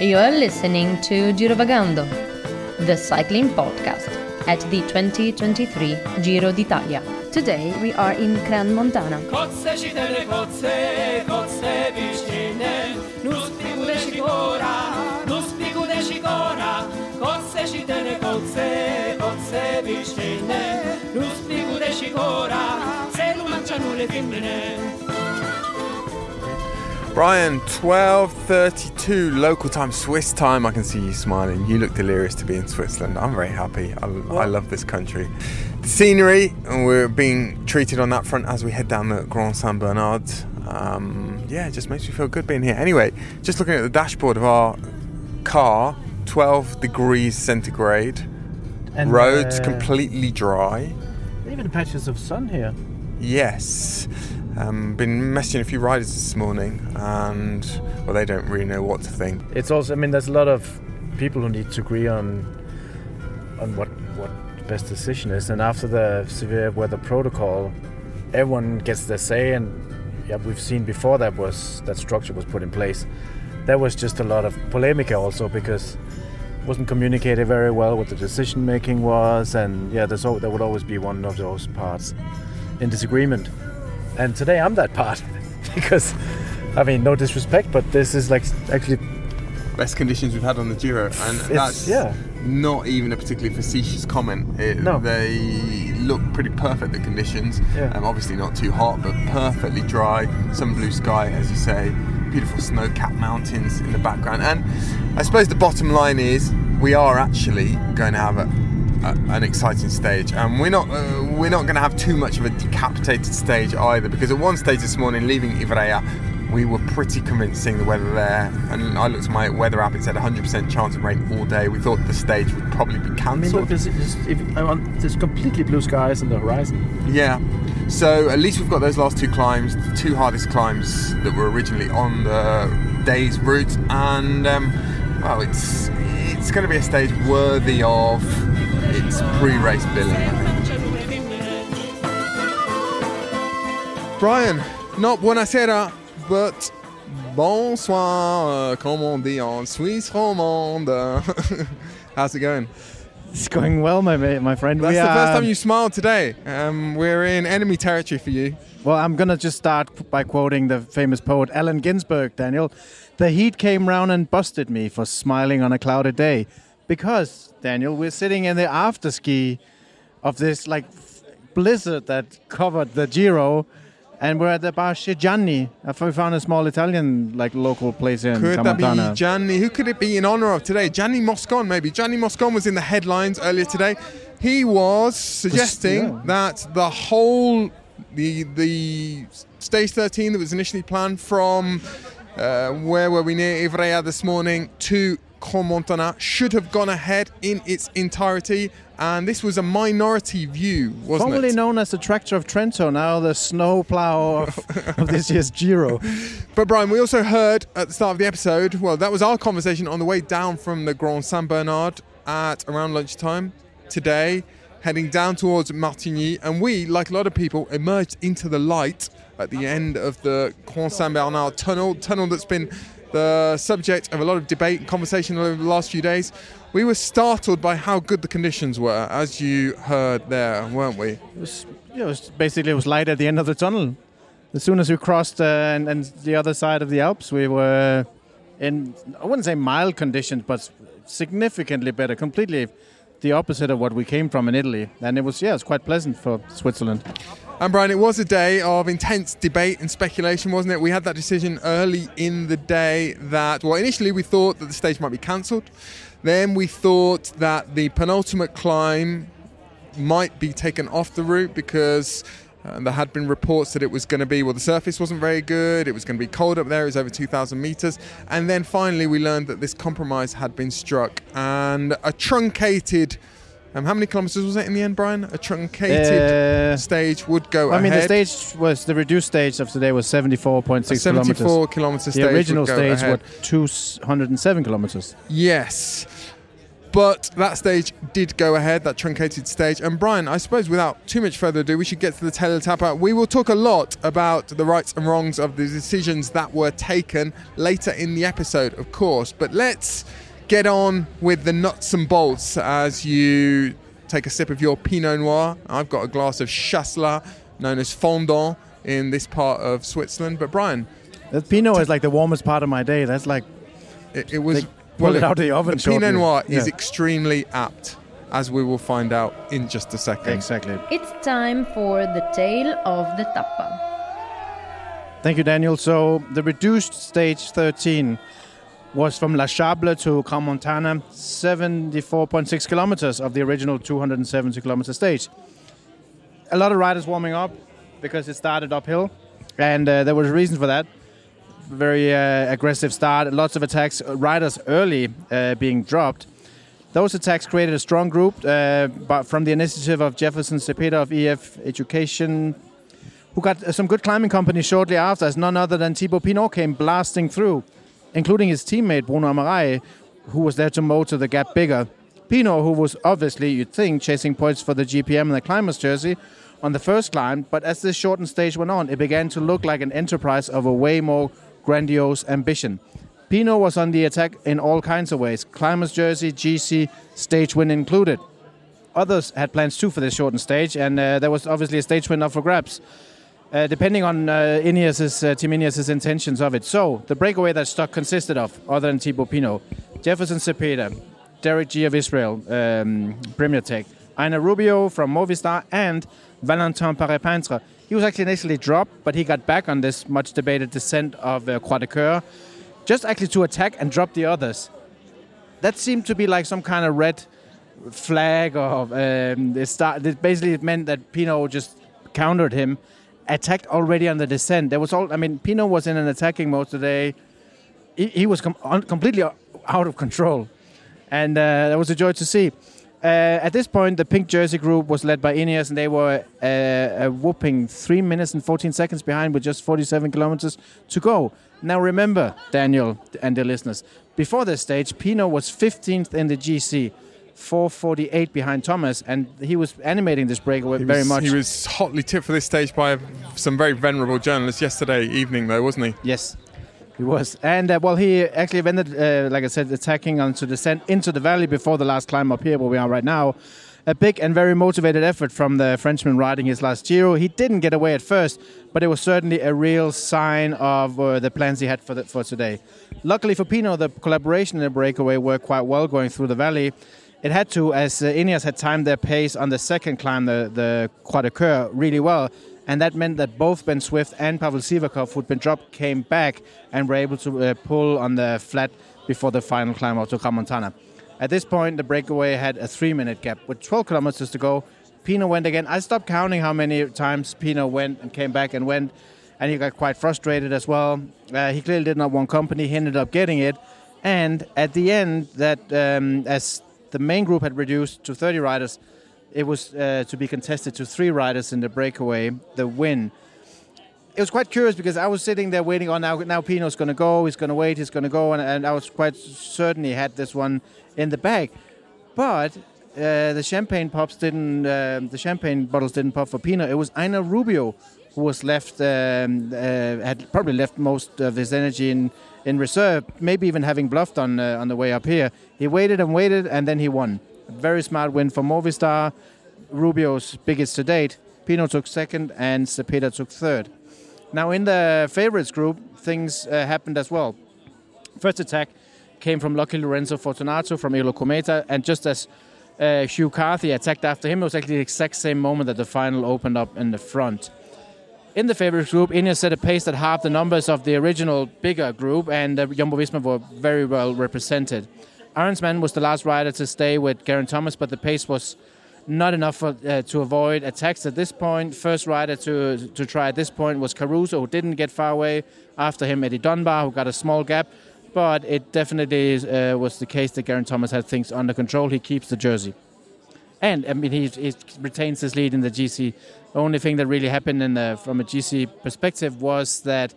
You are listening to Girovagando, the cycling podcast at the 2023 Giro d'Italia. Today we are in shikora, nus pigude shikora, Brian, 12.32 local time, Swiss time. I can see you smiling. You look delirious to be in Switzerland. I'm very happy. I, I love this country. The scenery, and we're being treated on that front as we head down the Grand Saint Bernard. Um, yeah, it just makes me feel good being here. Anyway, just looking at the dashboard of our car, 12 degrees centigrade, And, roads uh, completely dry. Even patches of sun here. Yes. Um, been messaging a few riders this morning, and well, they don't really know what to think. It's also, I mean, there's a lot of people who need to agree on on what what the best decision is. And after the severe weather protocol, everyone gets their say. And yeah, we've seen before that was that structure was put in place. There was just a lot of polemica also because it wasn't communicated very well what the decision making was, and yeah, there's there would always be one of those parts in disagreement. And today I'm that part because, I mean, no disrespect, but this is like actually Best conditions we've had on the Giro, and that's yeah. not even a particularly facetious comment. It, No. They look pretty perfect, the conditions. Yeah. Um, obviously not too hot, but perfectly dry. Some blue sky, as you say. Beautiful snow-capped mountains in the background. And I suppose the bottom line is we are actually going to have a, a, an exciting stage, and we're not uh, we're not going to have too much of a decapitated stage either. Because at one stage this morning, leaving Ivrea, we were pretty convincing the weather there. And I looked at my weather app; it said 100% chance of rain all day. We thought the stage would probably be I mean, cancelled. there's, there's, if, I want, there's completely blue skies on the horizon. Yeah. So at least we've got those last two climbs, the two hardest climbs that were originally on the day's route, and um, well, it's it's going to be a stage worthy of its pre-race billing. I think. Mangiano le femmine. Brian, not buonasera, but bonsoir, comme on dit en Suisse romande. How's it going? It's going well, my my friend. That's we the are, first time you smiled today. Um, we're in enemy territory for you. Well, I'm gonna just start by quoting the famous poet Allen Ginsberg. Daniel, the heat came round and busted me for smiling on a clouded day, because Daniel, we're sitting in the after ski of this like f- blizzard that covered the Giro. And we're at the Bar Gianni. We found a small Italian, like local place in Could that be. Gianni? Who could it be in honor of today? Gianni Moscon, maybe. Gianni Moscon was in the headlines earlier today. He was suggesting yeah. that the whole the the stage 13 that was initially planned from uh, where were we near Ivrea this morning to Montana should have gone ahead in its entirety, and this was a minority view, wasn't Formerly it? known as the Tractor of Trento, now the snow plow of, of this year's Giro. But Brian, we also heard at the start of the episode, well, that was our conversation on the way down from the Grand Saint Bernard at around lunchtime today, heading down towards Martigny. And we, like a lot of people, emerged into the light at the end of the Grand Saint Bernard tunnel, tunnel that's been the subject of a lot of debate and conversation over the last few days. We were startled by how good the conditions were, as you heard there, weren't we? It was, it was basically it was light at the end of the tunnel. As soon as we crossed uh, and, and the other side of the Alps, we were in I wouldn't say mild conditions, but significantly better. Completely the opposite of what we came from in Italy, and it was yeah, it's quite pleasant for Switzerland. And Brian, it was a day of intense debate and speculation, wasn't it? We had that decision early in the day that, well, initially we thought that the stage might be cancelled. Then we thought that the penultimate climb might be taken off the route because uh, there had been reports that it was going to be, well, the surface wasn't very good, it was going to be cold up there, it was over 2,000 metres. And then finally we learned that this compromise had been struck and a truncated. Um, how many kilometres was it in the end, Brian? A truncated Uh, stage would go I mean, the stage was the reduced stage of today was 74.6 A 74 kilometers. kilometre stage. The original would go stage ahead. was 207 kilometers. Yes. But that stage did go ahead, that truncated stage. And Brian, I suppose without too much further ado, we should get to the of the tappa. We will talk a lot about the rights and wrongs of the decisions that were taken later in the episode, of course. But let's get on with the nuts and bolts as you take a sip of your Pinot Noir. I've got a glass of Chasselas, known as Fendant, in this part of Switzerland. But Brian, That Pinot is like the warmest part of my day. That's like it, it was They pulled it out of the oven The Pinot shortly. Noir is extremely apt, as we will find out in just a second. exactly. It's time for the tale of the tappa. Thank you, Daniel. So the reduced stage 13 was from La Chable to Crans Montana, 74.6 kilometers of the original 270 kilometer stage. A lot of riders warming up because it started uphill, and uh, there was a reason for that. Very uh, aggressive start, lots of attacks, uh, riders early uh, being dropped. Those attacks created a strong group, uh, but from the initiative of Jefferson Cepeda of EF Education, who got uh, some good climbing company shortly after, as none other than Thibaut Pinot came blasting through, including his teammate Bruno Armirail, who was there to motor the gap bigger. Pinot, who was obviously, you'd think, chasing points for the GPM and the climber's jersey on the first climb, but as this shortened stage went on, it began to look like an enterprise of a way more grandiose ambition. Pinot was on the attack in all kinds of ways, climber's jersey, GC, stage win included. Others had plans too for this shortened stage, and uh, there was obviously a stage win up for grabs uh, depending on uh, Ineos's, uh, Team intentions of it. So the breakaway that stuck consisted of, other than Thibaut Pinot, Jefferson Cepeda, Derek Gee of Israel, um, Premier Tech, Einer Rubio from Movistar, and Valentin Paret-Peintre. He was actually initially dropped, but he got back on this much debated descent of uh, Croix de Coeur, just actually to attack and drop the others. That seemed to be like some kind of red flag or um, it, start, it basically it meant that Pinot just countered him attacked already on the descent. There was all. I mean, Pinot was in an attacking mode today. He, he was com- un- completely out of control, and uh, that was a joy to see. Uh, at this point, the pink jersey group was led by Ineos, and they were uh, a whooping three minutes and 14 seconds behind with just 47 kilometers to go. Now, remember, Daniel and the listeners, before this stage, Pinot was 15th in the GC, 448 behind Thomas, and he was animating this breakaway He very was, much. He was hotly tipped for this stage by some very venerable journalists yesterday evening, though, wasn't he? Yes, he was. And uh, well, he actually ended, uh, like I said, attacking onto the descent into the valley before the last climb up here where we are right now. A big and very motivated effort from the Frenchman riding his last Giro. He didn't get away at first, but it was certainly a real sign of uh, the plans he had for, the, for today. Luckily for Pinot, the collaboration in the breakaway worked quite well going through the valley. It had to, as uh, Ineos had timed their pace on the second climb, the, the Croix Coeur, really well. And that meant that both Ben Swift and Pavel Sivakov, who'd been dropped, came back and were able to uh, pull on the flat before the final climb out to Crans Montana. At this point, the breakaway had a three minute gap with 12 kilometers to go. Pinot went again. I stopped counting how many times Pinot went and came back and went, and he got quite frustrated as well. Uh, he clearly did not want company. He ended up getting it. And at the end, that um, as the main group had reduced to 30 riders, it was uh, to be contested to three riders in the breakaway, the win. It was quite curious because I was sitting there waiting on now. Now Pinot's going to go. He's going to wait. He's going to go, and, and I was quite certain he had this one in the bag. But uh, the champagne pops didn't. Uh, the champagne bottles didn't pop for Pinot. It was Einer Rubio who was left. Um, uh, had probably left most of his energy in in reserve. Maybe even having bluffed on uh, on the way up here. He waited and waited, and then he won. Very smart win for Movistar. Rubio's biggest to date. Pinot took second, and Cepeda took third. Now, in the favorites group, things uh, happened as well. First attack came from Lucky Lorenzo Fortunato from Eolo Kometa, and just as uh, Hugh Carthy attacked after him, it was actually the exact same moment that the final opened up in the front. In the favorites group, Ineos set a pace that halved the numbers of the original bigger group, and uh, Jumbo-Visma were very well represented. Arensman was the last rider to stay with Geraint Thomas, but the pace was not enough for, uh, to avoid attacks at this point. First rider to to try at this point was Caruso, who didn't get far away. After him, Eddie Dunbar, who got a small gap. But it definitely uh, was the case that Geraint Thomas had things under control. He keeps the jersey. And I mean, he, he retains his lead in the GC. The only thing that really happened the, from a GC perspective was that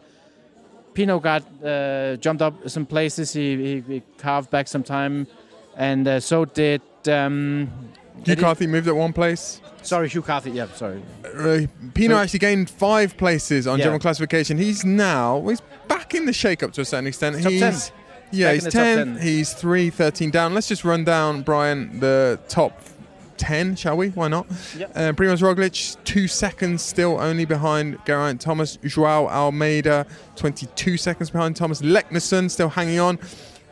Pinot got uh, jumped up some places. He, he, he carved back some time and uh, so did. Um, Hugh Carthy moved at one place. Sorry, Hugh Carthy. Yeah, sorry. Uh, Pinot So- actually gained five places on Yeah. general classification. He's now well, he's back in the shake-up to a certain extent. Top he's 10. yeah, back he's in the top 10. 10. He's 3, 13 down. Let's just run down, Brian, the top 10, shall we? Why not? Yep. Uh, Primoz Roglic, two seconds still only behind Geraint Thomas. Joao Almeida, 22 seconds behind Thomas. Leknessund still hanging on.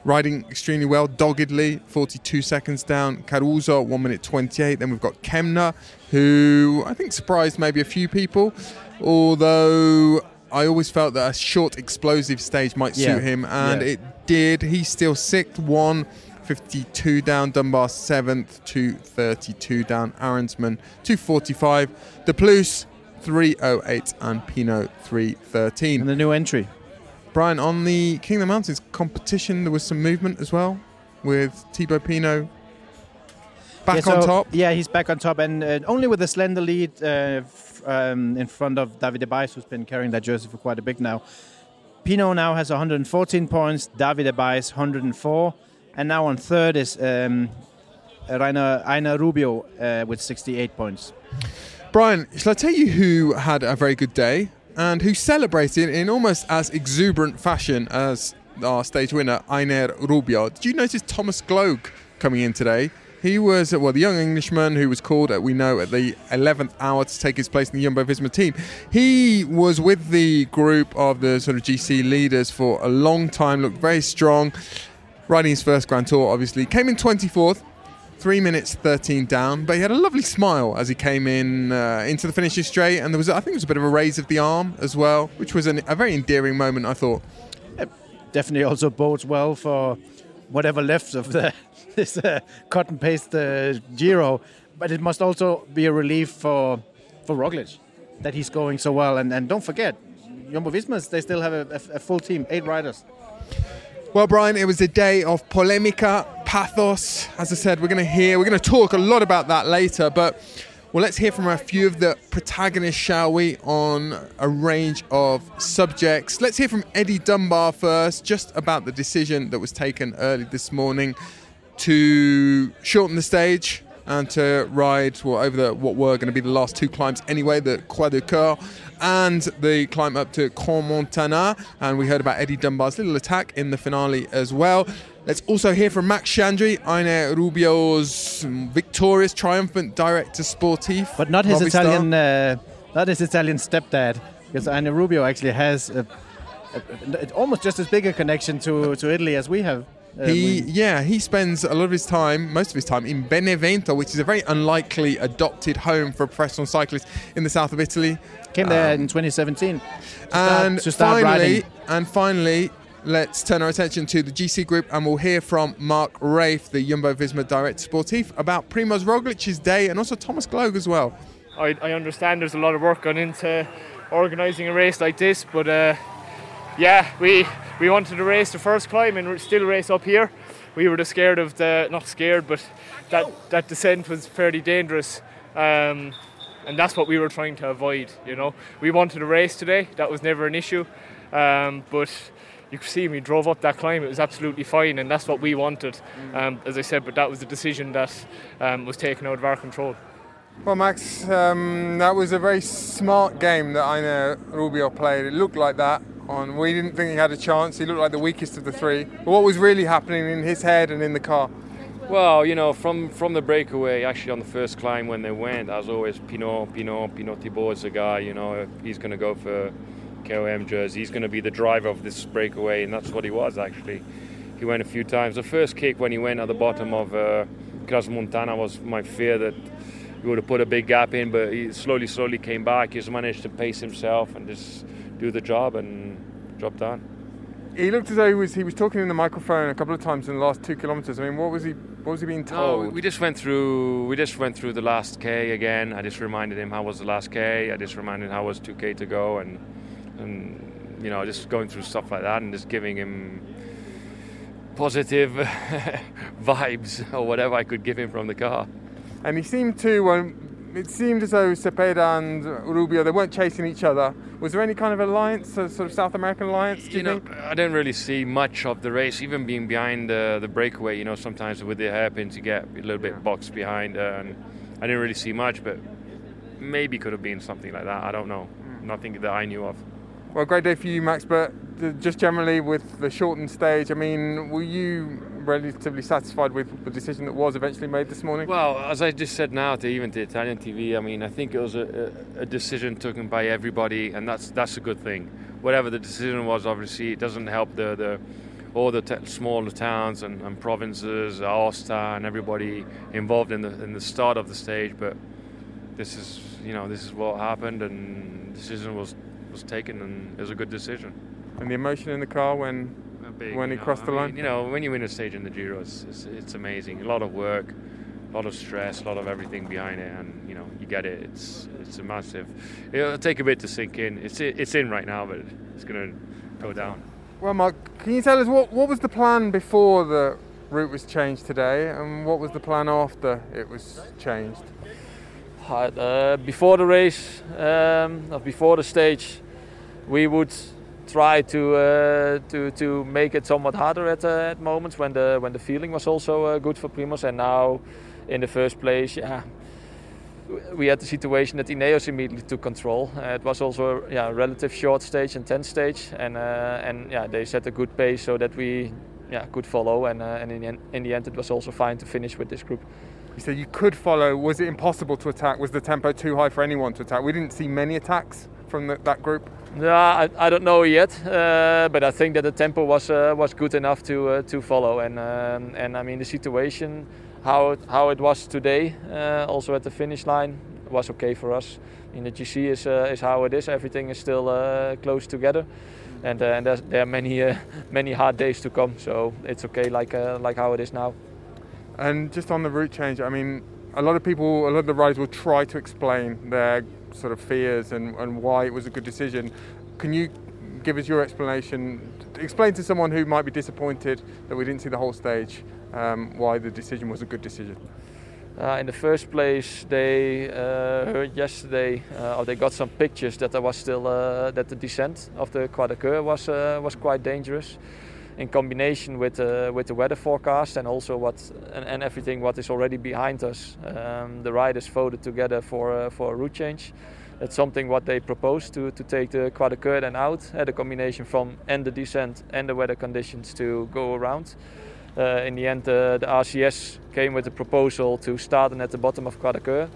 Riding extremely well, doggedly, 42 seconds down. Caruso, 1 minute 28. Then we've got Kämna, who I think surprised maybe a few people, although I always felt that a short, explosive stage might suit Yeah. him, and Yeah. it did. He's still sixth, 1 52 down. Dunbar, 7th, 232 down. Arensman, 245. De Plus, 308, and Pinot, 313. And the new entry. Brian, on the King of the Mountains competition, there was some movement as well with Thibaut Pinot back Yeah, on top. Yeah, he's back on top, and uh, only with a slender lead uh, f- um, in front of Davide Bais, who's been carrying that jersey for quite a bit now. Pinot now has 114 points, Davide Bais 104, and now on third is um, Rainer, Rainer Rubio uh, with 68 points. Brian, shall I tell you who had a very good day and who celebrated in almost as exuberant fashion as our stage winner, Einer Rubio? Did you notice Thomas Gloag coming in today? He was, well, the young Englishman who was called, uh, we know, at the 11th hour to take his place in the Jumbo Visma team. He was with the group of the sort of GC leaders for a long time, looked very strong, riding his first Grand Tour, obviously. Came in 24th, three minutes 13 down but he had a lovely smile as he came in uh, into the finishing straight and there was i think there was a bit of a raise of the arm as well which was an, a very endearing moment i thought It Definitely also bodes well for whatever left of the this uh, cut and paste uh, Giro, but it must also be a relief for for Roglic that he's going so well. And, and don't forget, Jumbo Visma they still have a, a, a full team, eight riders. Well brian it was a day of polemica pathos. As i said we're going to hear we're going to talk a lot about that later but well let's hear from a few of the protagonists shall we on a range of subjects. Let's hear from eddie dunbar first just about the decision that was taken early this morning to shorten the stage and to ride well, over the, what were going to be the last two climbs anyway, the Croix de Coeur and the climb up to Crans Montana. And we heard about Eddie Dunbar's little attack in the finale as well. Let's also hear from Max Sciandri, Einer Rubio's victorious, triumphant director sportif. But not his Robbie Italian, uh, not his Italian stepdad, because Anna Rubio actually has a, a, a- almost just as big a connection to, to Italy as we have. Uh, He, we- yeah, he spends a lot of his time, most of his time, in Benevento, which is a very unlikely adopted home for a professional cyclist in the south of Italy. came there um, in 2017. to start- And to start finally, riding. and finally, let's turn our attention to the GC Group, and we'll hear from Marc Reef, the Jumbo Visma Director Sportif, about Primoz Roglic's day, and also Thomas Gloag as well. I, I understand there's a lot of work gone into organising a race like this, but uh, yeah, we we wanted to race the first climb and still race up here. We were just scared of the not scared, but that that descent was fairly dangerous, um, and that's what we were trying to avoid. You know, we wanted a race today. That was never an issue, um, but. You could see we drove up that climb; it was absolutely fine, and that's what we wanted. Um, as I said, but that was the decision that um, was taken out of our control. Well, Max, um, that was a very smart game that I know Rubio played. It looked like that. On we didn't think he had a chance. He looked like the weakest of the three. But what was really happening in his head and in the car? Well, you know, from, from the breakaway, actually on the first climb when they went, as always, Pinot, Pinot, Pinot Thibault is a guy, you know, he's going to go for KOM jersey. He's going to be the driver of this breakaway, and that's what he was actually. He went a few times. The first kick when he went at the bottom of uh, Montana was my fear that he would have put a big gap in, but he slowly, slowly came back. He's managed to pace himself and just do the job and drop down. He looked as though he was he was talking in the microphone a couple of times in the last two kilometres. I mean, what was he what was he being No, told? we just went through. We just went through the last K again. I just reminded him how was the last K. I just reminded him how was 2K to go, and and you know just going through stuff like that and just giving him positive vibes or whatever I could give him from the car. And he seemed to, um, it seemed as though Cepeda and Rubio they weren't chasing each other. Was there any kind of alliance, a sort of South American alliance? Do you, You know, think? I didn't really see much of the race, even being behind the, the breakaway. You know, sometimes with the hairpins you get a little bit boxed behind, uh, and I didn't really see much, but maybe could have been something like that. I don't know. Nothing that I knew of. Well, great day for you, Max. But uh, just generally with the shortened stage, I mean, were you relatively satisfied with the decision that was eventually made this morning? Well, as I just said now to even to Italian TV, I mean, I think it was a, a, decision taken by everybody, and that's that's a good thing. Whatever the decision was, obviously, it doesn't help the, the all the t- smaller towns and, and provinces, Aosta, and everybody involved in the in the start of the stage. But this is, you know, this is what happened, and the decision was was taken, and it was a good decision. and the emotion in the car when Big, When you he crossed I the mean, line? You know, when you win a stage in the Giro, it's, it's, it's amazing. A lot of work, a lot of stress, a lot of everything behind it, and you know, you get it. It's it's a massive. It'll take a bit to sink in. It's it's in right now, but it's going to go down. Well, Mark, can you tell us what, what was the plan before the route was changed today, and what was the plan after it was changed? Uh, before the race, um, before the stage, we would try to uh, to to make it somewhat harder at, uh, at moments when the when the feeling was also uh, good for Primoz. And now, in the first place, yeah, we had the situation that Ineos immediately took control. Uh, it was also a yeah, relative short stage and 10 stage, and uh, and yeah, they set a good pace so that we yeah could follow. And uh, and in the, end, in the end, it was also fine to finish with this group. You said you could follow. Was it impossible to attack? Was the tempo too high for anyone to attack? We didn't see many attacks from the, that group. Yeah, I, I don't know yet, uh, but I think that the tempo was uh, was good enough to uh, to follow, and um, and I mean the situation, how it, how it was today, uh, also at the finish line, was okay for us. I mean the GC is uh, is how it is. Everything is still uh, close together, and uh, and there's, there are many uh, many hard days to come. So it's okay like uh, like how it is now. And just on the route change, I mean, a lot of people, a lot of the riders will try to explain their sort of fears and, and why it was a good decision. Can you give us your explanation? Explain to someone who might be disappointed that we didn't see the whole stage um, why the decision was a good decision. Uh, in the first place, they uh, heard yesterday, uh, or they got some pictures that there was still uh, that the descent of the Croix de Coeur was uh, was quite dangerous. In combination with uh, with the weather forecast and also what and, and everything what is already behind us, um, the riders voted together for uh, for a route change. That's something what they proposed to to take the Croix de Coeur out, uh, the combination from and the descent and the weather conditions to go around. Uh, in the end, uh, the RCS came with a proposal to start and at the bottom of Croix de Coeur.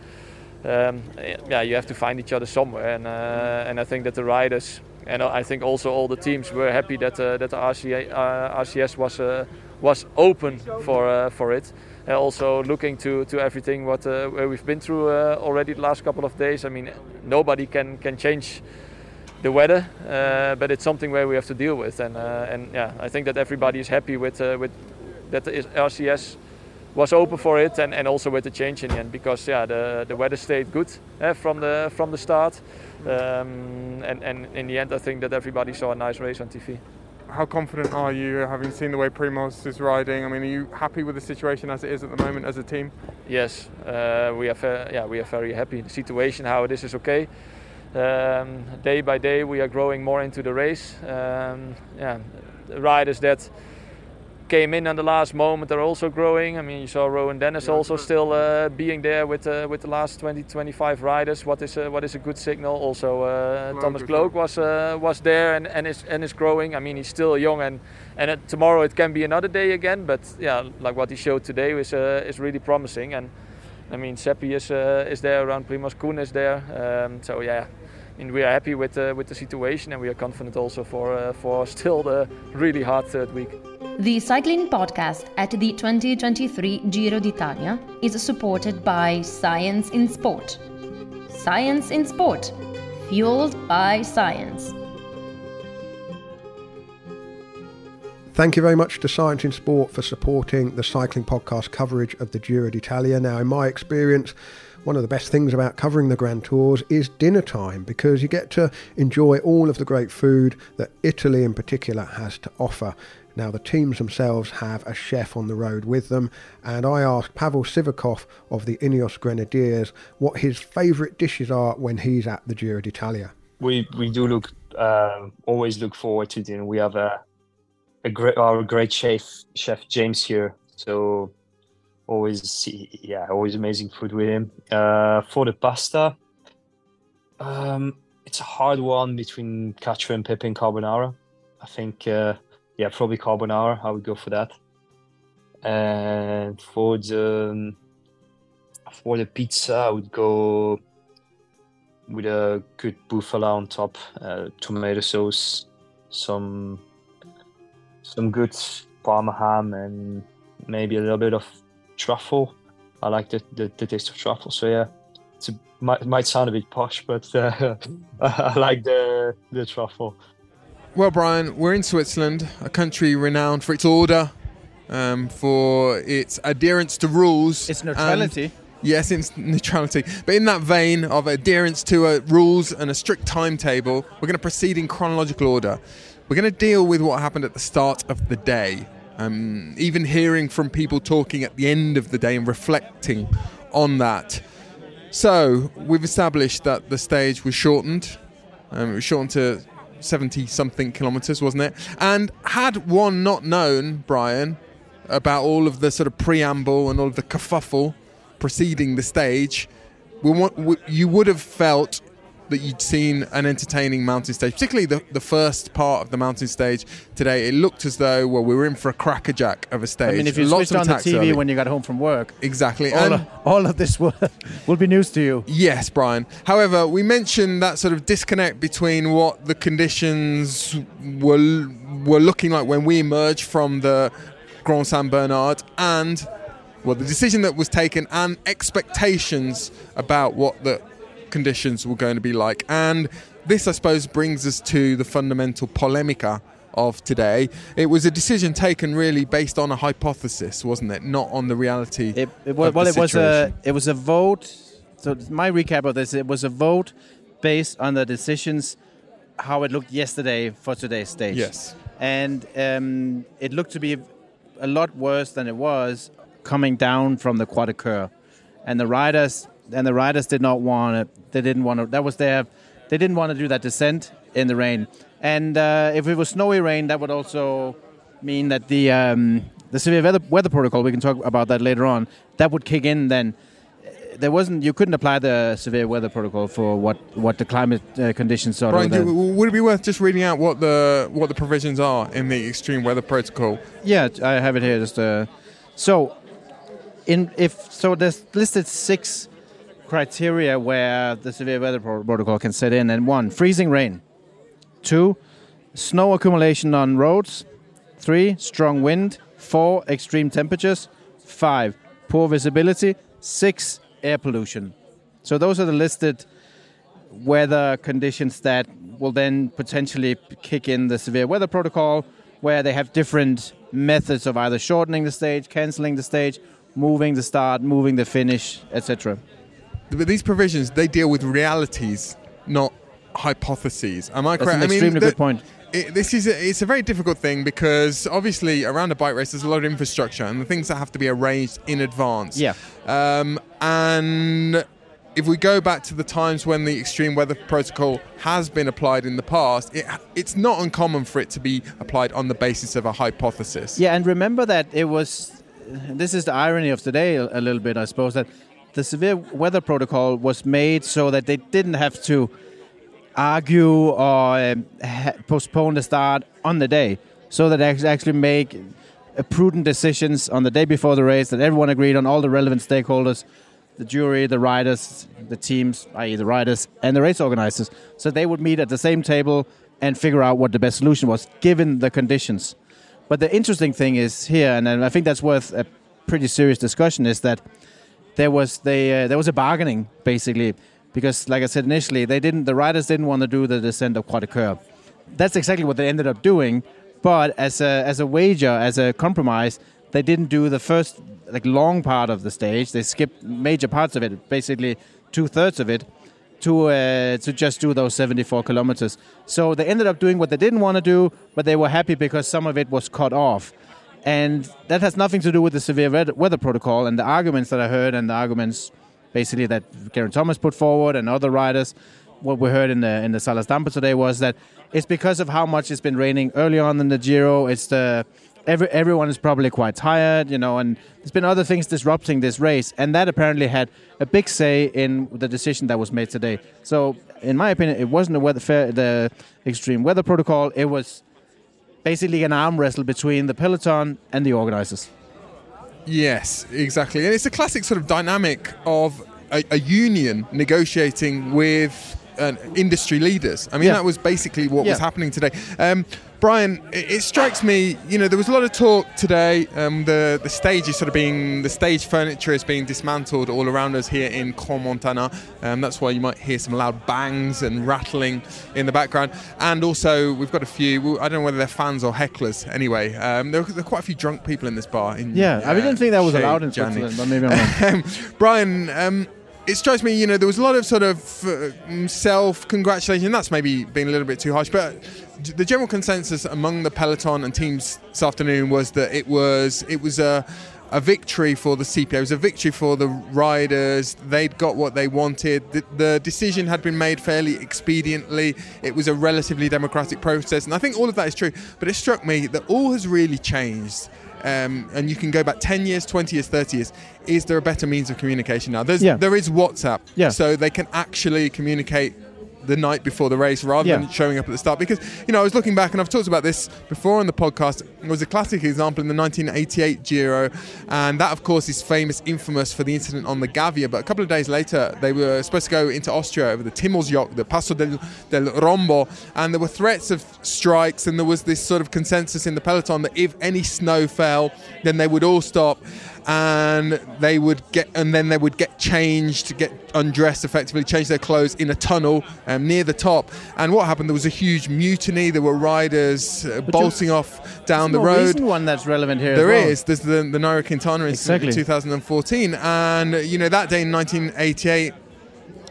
Um, yeah, you have to find each other somewhere, and uh, and I think that the riders and I think also all the teams were happy that uh, that the RCA, uh, RCS was uh, was open for uh, for it. Uh, also looking to, to everything what uh, where we've been through uh, already the last couple of days. I mean, nobody can can change the weather, but it's something where we have to deal with. And and yeah, I think that everybody is happy with with that RCS was open for it, and, and also with the change in the end because yeah, the the weather stayed good uh, from the from the start. Um, and, and in the end, I think that everybody saw a nice race on TV. How confident are you, having seen the way Primoz is riding? I mean, are you happy with the situation as it is at the moment as a team? Yes, uh, we are. Yeah, we are very happy. in The situation, how it is, is okay. Um, day by day, we are growing more into the race. Um, yeah, the riders that came in on the last moment are also growing. I mean, you saw Rohan Dennis also still uh, being there with uh, with the last 20, 25 riders. What is a, what is a good signal? Also, uh, Thomas as Gloag was uh, was there and, and is and is growing. I mean, he's still young and and tomorrow it can be another day again. But yeah, like what he showed today is uh, is really promising. And I mean, Seppi is uh, is there around. Primoz Kuhn is there. Um, so yeah. I mean, we are happy with with the situation, and we are confident also for for still the really hard third week. The Cycling Podcast at the 2023 Giro d'Italia is supported by Science in Sport. Science in Sport, fueled by science. Thank you very much to Science in Sport for supporting the cycling podcast coverage of the Giro d'Italia. Now, in my experience, one of the best things about covering the Grand Tours is dinner time because you get to enjoy all of the great food that Italy in particular has to offer. Now, the teams themselves have a chef on the road with them, and I asked Pavel Sivakov of the Ineos Grenadiers what his favourite dishes are when he's at the Giro d'Italia. We we do look uh, always look forward to dinner. We have a a great our great chef chef James here, so always yeah always amazing food with him. Uh, for the pasta, um, it's a hard one between cacio and pepe and carbonara. I think. Uh, yeah, probably carbonara. I would go for that. And for the for the pizza, I would go with a good buffalo on top, uh, tomato sauce, some some good parma ham, and maybe a little bit of truffle. I like the, the, the taste of truffle. So yeah, it might might sound a bit posh, but uh, I like the the truffle. Well, Brian, we're in Switzerland, a country renowned for its order, um, for its adherence to rules. Its neutrality. Yes, its neutrality. But in that vein of adherence to uh, rules and a strict timetable, we're going to proceed in chronological order. We're going to deal with what happened at the start of the day. Um, even hearing from people talking at the end of the day and reflecting on that. So, we've established that the stage was shortened. Um, it was shortened to 70 something kilometres, wasn't it? And had one not known, Brian, about all of the sort of preamble and all of the kerfuffle preceding the stage, we want, we, you would have felt that you'd seen an entertaining mountain stage, particularly the, the first part of the mountain stage today. It looked as though, well, we were in for a crackerjack of a stage. I mean, if you Lots switched on the TV early. when you got home from work, Exactly. all, And- of, all of this will, will be news to you. Yes, Brian. However, we mentioned that sort of disconnect between what the conditions were were looking like when we emerged from the Grand Saint Bernard and well, the decision that was taken and expectations about what the conditions were going to be like. And this, I suppose, brings us to the fundamental polemica of today. It was a decision taken really based on a hypothesis, wasn't it? Not on the reality. It, it was, of well, the it was a it was a vote. So my recap of this: it was a vote based on the decisions how it looked yesterday for today's stage. Yes. and um, it looked to be a lot worse than it was coming down from the Croix de Coeur, and the riders and the riders did not want it. They didn't want to. That was their. They didn't want to do that descent in the rain, and uh, if it was snowy rain, that would also mean that the um, the severe weather, weather protocol. We can talk about that later on. That would kick in then. There wasn't. You couldn't apply the severe weather protocol for what what the climate uh, conditions are. Brian, do, would it be worth just reading out what the what the provisions are in the extreme weather protocol? Yeah, I have it here. Just uh, so in if so, there's listed six criteria where the severe weather pro- protocol can set in, and one, freezing rain. Two, snow accumulation on roads. Three, strong wind. Four, extreme temperatures. Five, poor visibility. Six, air pollution. So those are the listed weather conditions that will then potentially kick in the severe weather protocol, where they have different methods of either shortening the stage, canceling the stage, moving the start, moving the finish, etc. But these provisions they deal with realities, not hypotheses. Am I That's correct? an I mean, extremely the- good point. It, this is a, it's a very difficult thing because obviously around a bike race there's a lot of infrastructure and the things that have to be arranged in advance. Yeah. Um, and if we go back to the times when the extreme weather protocol has been applied in the past, it, it's not uncommon for it to be applied on the basis of a hypothesis. Yeah, and remember that it was. This is the irony of today, a little bit, I suppose, that the severe weather protocol was made so that they didn't have to argue or um, postpone the start on the day, so that they actually make prudent decisions on the day before the race that everyone agreed on, all the relevant stakeholders, the jury, the riders, the teams, i.e., the riders, and the race organizers, so they would meet at the same table and figure out what the best solution was given the conditions. But the interesting thing is here, and I think that's worth a pretty serious discussion, is that there was they uh, there was a bargaining basically because, like I said initially, they didn't the riders didn't want to do the descent of Croix de Coeur. That's exactly what they ended up doing. But as a as a wager, as a compromise, they didn't do the first like long part of the stage. They skipped major parts of it, basically two thirds of it, to uh, to just do those 74 kilometers. So they ended up doing what they didn't want to do, but they were happy because some of it was cut off. And that has nothing to do with the severe weather- protocol and the arguments that I heard and the arguments basically that Geraint Thomas put forward and other riders. What we heard in the in the sala stampa today was that it's because of how much it's been raining early on in the Giro. It's the every, everyone is probably quite tired, you know, and there's been other things disrupting this race, and that apparently had a big say in the decision that was made today. So, in my opinion, it wasn't the weather the extreme weather protocol. It was basically an arm wrestle between the peloton and the organizers. Yes, exactly. And it's a classic sort of dynamic of a, a union negotiating with uh, industry leaders. I mean, Yeah. that was basically what was happening today. Um, Brian, it, it strikes me, you know, there was a lot of talk today. Um, the the stage is sort of being the stage furniture is being dismantled all around us here in Crans Montana. Um, that's why you might hear some loud bangs and rattling in the background. And also, we've got a few. I don't know whether they're fans or hecklers. Anyway, um, there, there are quite a few drunk people in this bar. In, Yeah, I didn't think that was allowed in. Switzerland, but maybe I'm wrong. Um, Brian, um, it strikes me, you know, there was a lot of sort of uh, self congratulation. That's maybe being a little bit too harsh, but the general consensus among the peloton and teams this afternoon was that it was it was a a victory for the CPA. It was a victory for the riders. They'd got what they wanted. The, the decision had been made fairly expediently. It was a relatively democratic process, and I think all of that is true. But it struck me that all has really changed. Um, and you can go back 10 years, 20 years, 30 years. Is there a better means of communication now? There's, Yeah. There is WhatsApp. Yeah. So they can actually communicate the night before the race rather Yeah. than showing up at the start. Because, you know, I was looking back and I've talked about this before on the podcast. It was a classic example in the 1988 Giro. And that, of course, is famous, infamous for the incident on the Gavia. But a couple of days later, they were supposed to go into Austria over the Timmelsjoch, the Passo del, del Rombo. And there were threats of strikes. And there was this sort of consensus in the peloton that if any snow fell, then they would all stop and they would get and then they would get changed get undressed effectively change their clothes in a tunnel um, near the top and what happened there was a huge mutiny there were riders uh, bolting off down the There's a more road one that's relevant here. there well. is. There's the, the Nairo Quintana incident Exactly. in 2014. And, you know, that day in 1988,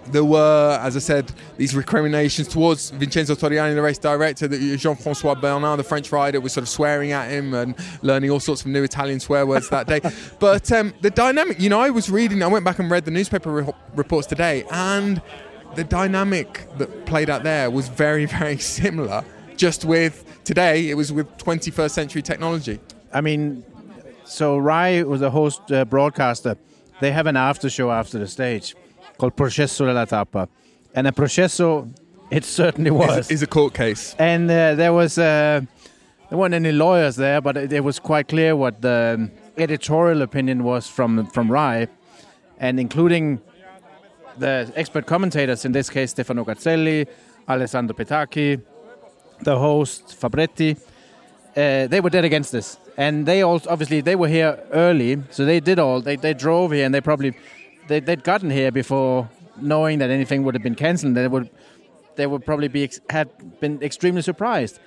there were, as I said, these recriminations towards Vincenzo Torriani, the race director, that Jean-Francois Bernard, the French rider, was sort of swearing at him and learning all sorts of new Italian swear words that day. But um, the dynamic, you know, I was reading, I went back and read the newspaper re- reports today, and the dynamic that played out there was very, very similar. Just with today, it was with 21st century technology. I mean, so Rai was a host uh, broadcaster. They have an after show after the stage called Processo della Tappa. And a processo, it certainly was. Is, a court case. and uh, there was uh, there weren't any lawyers there, but it, it was quite clear what the editorial opinion was from from Rai, and including the expert commentators in this case Stefano Garzelli, Alessandro Petacchi, the host Fabretti. Uh, they were dead against this, and they also obviously they were here early, so they did all they, they drove here, and they probably they, they'd gotten here before knowing that anything would have been cancelled. They would they would probably be had been extremely surprised.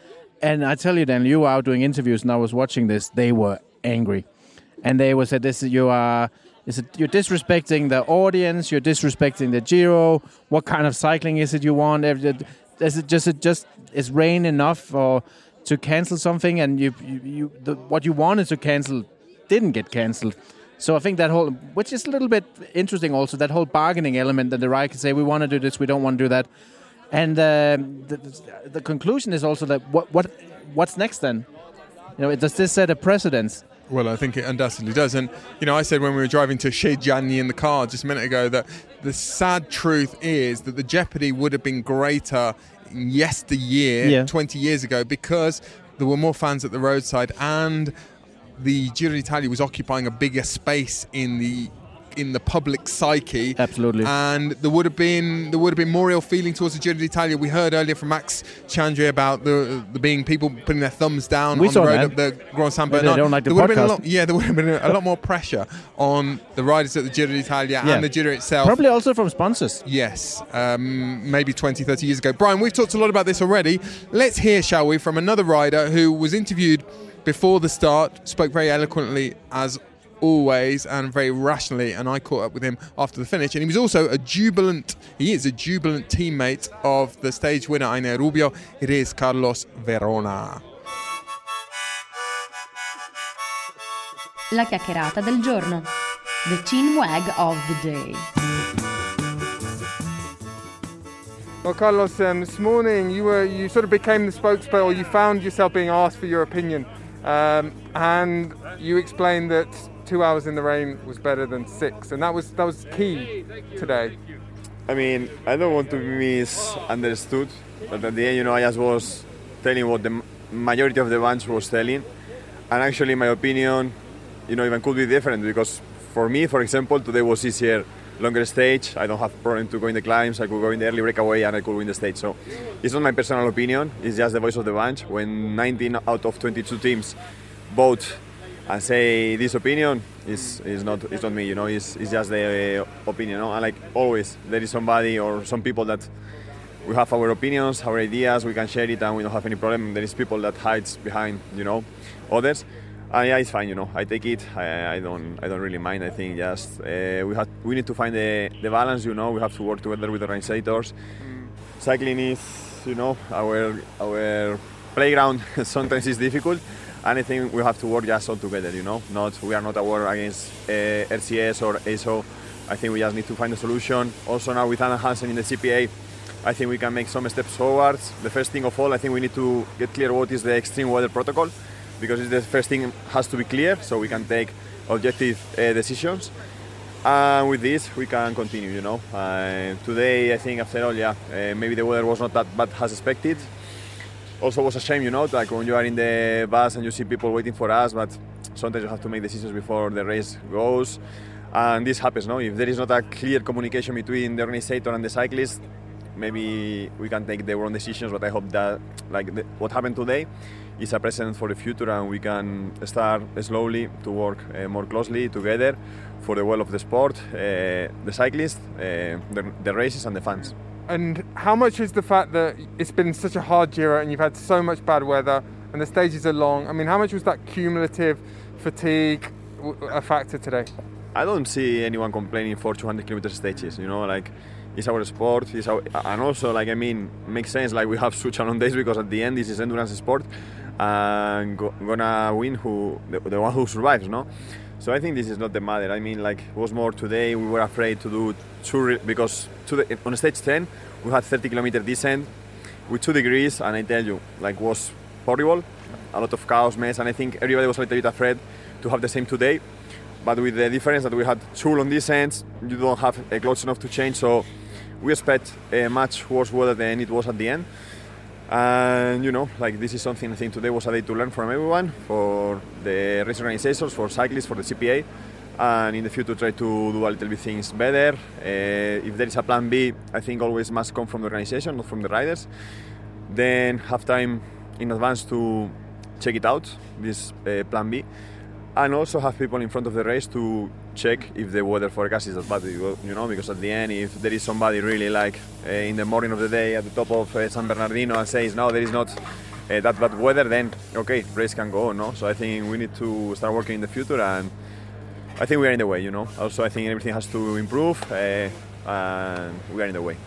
And I tell you, Dan, you were out doing interviews, and I was watching this. They were angry, and they would say, "This is you are." Is it, you're disrespecting the audience. You're disrespecting the Giro. What kind of cycling is it you want? Is it just it just is rain enough or to cancel something? And you you, you the, what you wanted to cancel didn't get cancelled. So I think that whole, which is a little bit interesting, also that whole bargaining element that the right can say we want to do this, we don't want to do that, and um, the, the conclusion is also that what what what's next then? You know, does this set a precedence? Well, I think it undoubtedly does. And, you know, I said when we were driving to Chez in the car just a minute ago that the sad truth is that the jeopardy would have been greater yesteryear, Yeah. 20 years ago, because there were more fans at the roadside and the Giro d'Italia was occupying a bigger space in the in the public psyche. Absolutely. And there would have been there would have been more ill feeling towards the Giro d'Italia. We heard earlier from Max Sciandri about the the being people putting their thumbs down We on the road that. up the Grand San Maybe they don't like the there would have been a podcast. lot, yeah, there would have been a, a lot more pressure on the riders at the Giro d'Italia Yeah. and the Giro itself. Probably also from sponsors. Yes, um, maybe 20, 30 years ago. Brian, we've talked a lot about this already. Let's hear, shall we, from another rider who was interviewed before the start, spoke very eloquently as always and very rationally. And I caught up with him after the finish, and he was also a jubilant. He is a jubilant teammate of the stage winner Einer Rubio. It is Carlos Verona. La chiacchierata del giorno. The chin wag of the day. Well, Carlos, um, this morning you were you sort of became the spokesperson, or you found yourself being asked for your opinion, um, and you explained that two hours in the rain was better than six, and that was that was key today. I mean, I don't want to be misunderstood, but at the end, you know, I just was telling what the majority of the bunch was telling, and actually, my opinion, you know, even could be different because for me, for example, today was easier, longer stage. I don't have problem to go in the climbs. I could go in the early breakaway and I could win the stage. So it's not my personal opinion. It's just the voice of the bunch. When 19 out of 22 teams vote and say this opinion, is is not it's not me. You know, it's, it's just the uh, opinion. No? And like always, there is somebody or some people that we have our opinions, our ideas. We can share it and we don't have any problem. There is people that hides behind, you know, others. Uh, yeah, it's fine. You know, I take it. I, I don't. I don't really mind. I think just uh, we have. We need to find the, the balance. You know, we have to work together with the organizers. Mm. Cycling is, you know, our our playground. sometimes is difficult, and I think we have to work just all together. You know, not we are not a war against uh, RCS or ASO. I think we just need to find a solution. Also now with Adam Hansen in the CPA, I think we can make some steps forwards. The first thing of all, I think we need to get clear what is the extreme weather protocol because it's the first thing has to be clear so we can take objective uh, decisions. And with this, we can continue. You know, uh, today I think after all, yeah, uh, maybe the weather was not that bad as expected. Also, was a shame, you know, like when you are in the bus and you see people waiting for us, but sometimes you have to make decisions before the race goes. And this happens, no? If there is not a clear communication between the organizer and the cyclist, maybe we can take the wrong decisions. But I hope that, like the, what happened today, is a present for the future and we can start slowly to work uh, more closely together for the well of the sport, uh, the cyclists, uh, the, the, races and the fans. And how much is the fact that it's been such a hard Giro and you've had so much bad weather and the stages are long? I mean, how much was that cumulative fatigue a factor today? I don't see anyone complaining for 200 kilometer stages, you know, like it's our sport, it's our, and also like I mean, makes sense like we have such a long days because at the end this is endurance sport and go, gonna win who the, the, one who survives, no? So I think this is not the matter. I mean, like it was more today. We were afraid to do two because to the, on stage 10 we had 30 kilometer descent with two degrees, and I tell you, like was horrible, a lot of chaos, mess, and I think everybody was a little bit afraid to have the same today. But with the difference that we had two long descents, you don't have a close enough to change. So we expect a much worse weather than it was at the end and you know like this is something i think today was a day to learn from everyone for the race organizers for cyclists for the cpa and in the future try to do a little bit things better. Uh, if there is a plan b i think always must come from the organization not from the riders. Then have time in advance to check it out this uh, plan b and also have people in front of the race to check if the weather forecast is that bad, you know, because at the end, if there is somebody really like uh, in the morning of the day at the top of uh, San Bernardino and says, no, there is not uh, that bad weather, then okay, race can go, no? So I think we need to start working in the future and I think we are in the way, you know. Also, I think everything has to improve and we are in the way.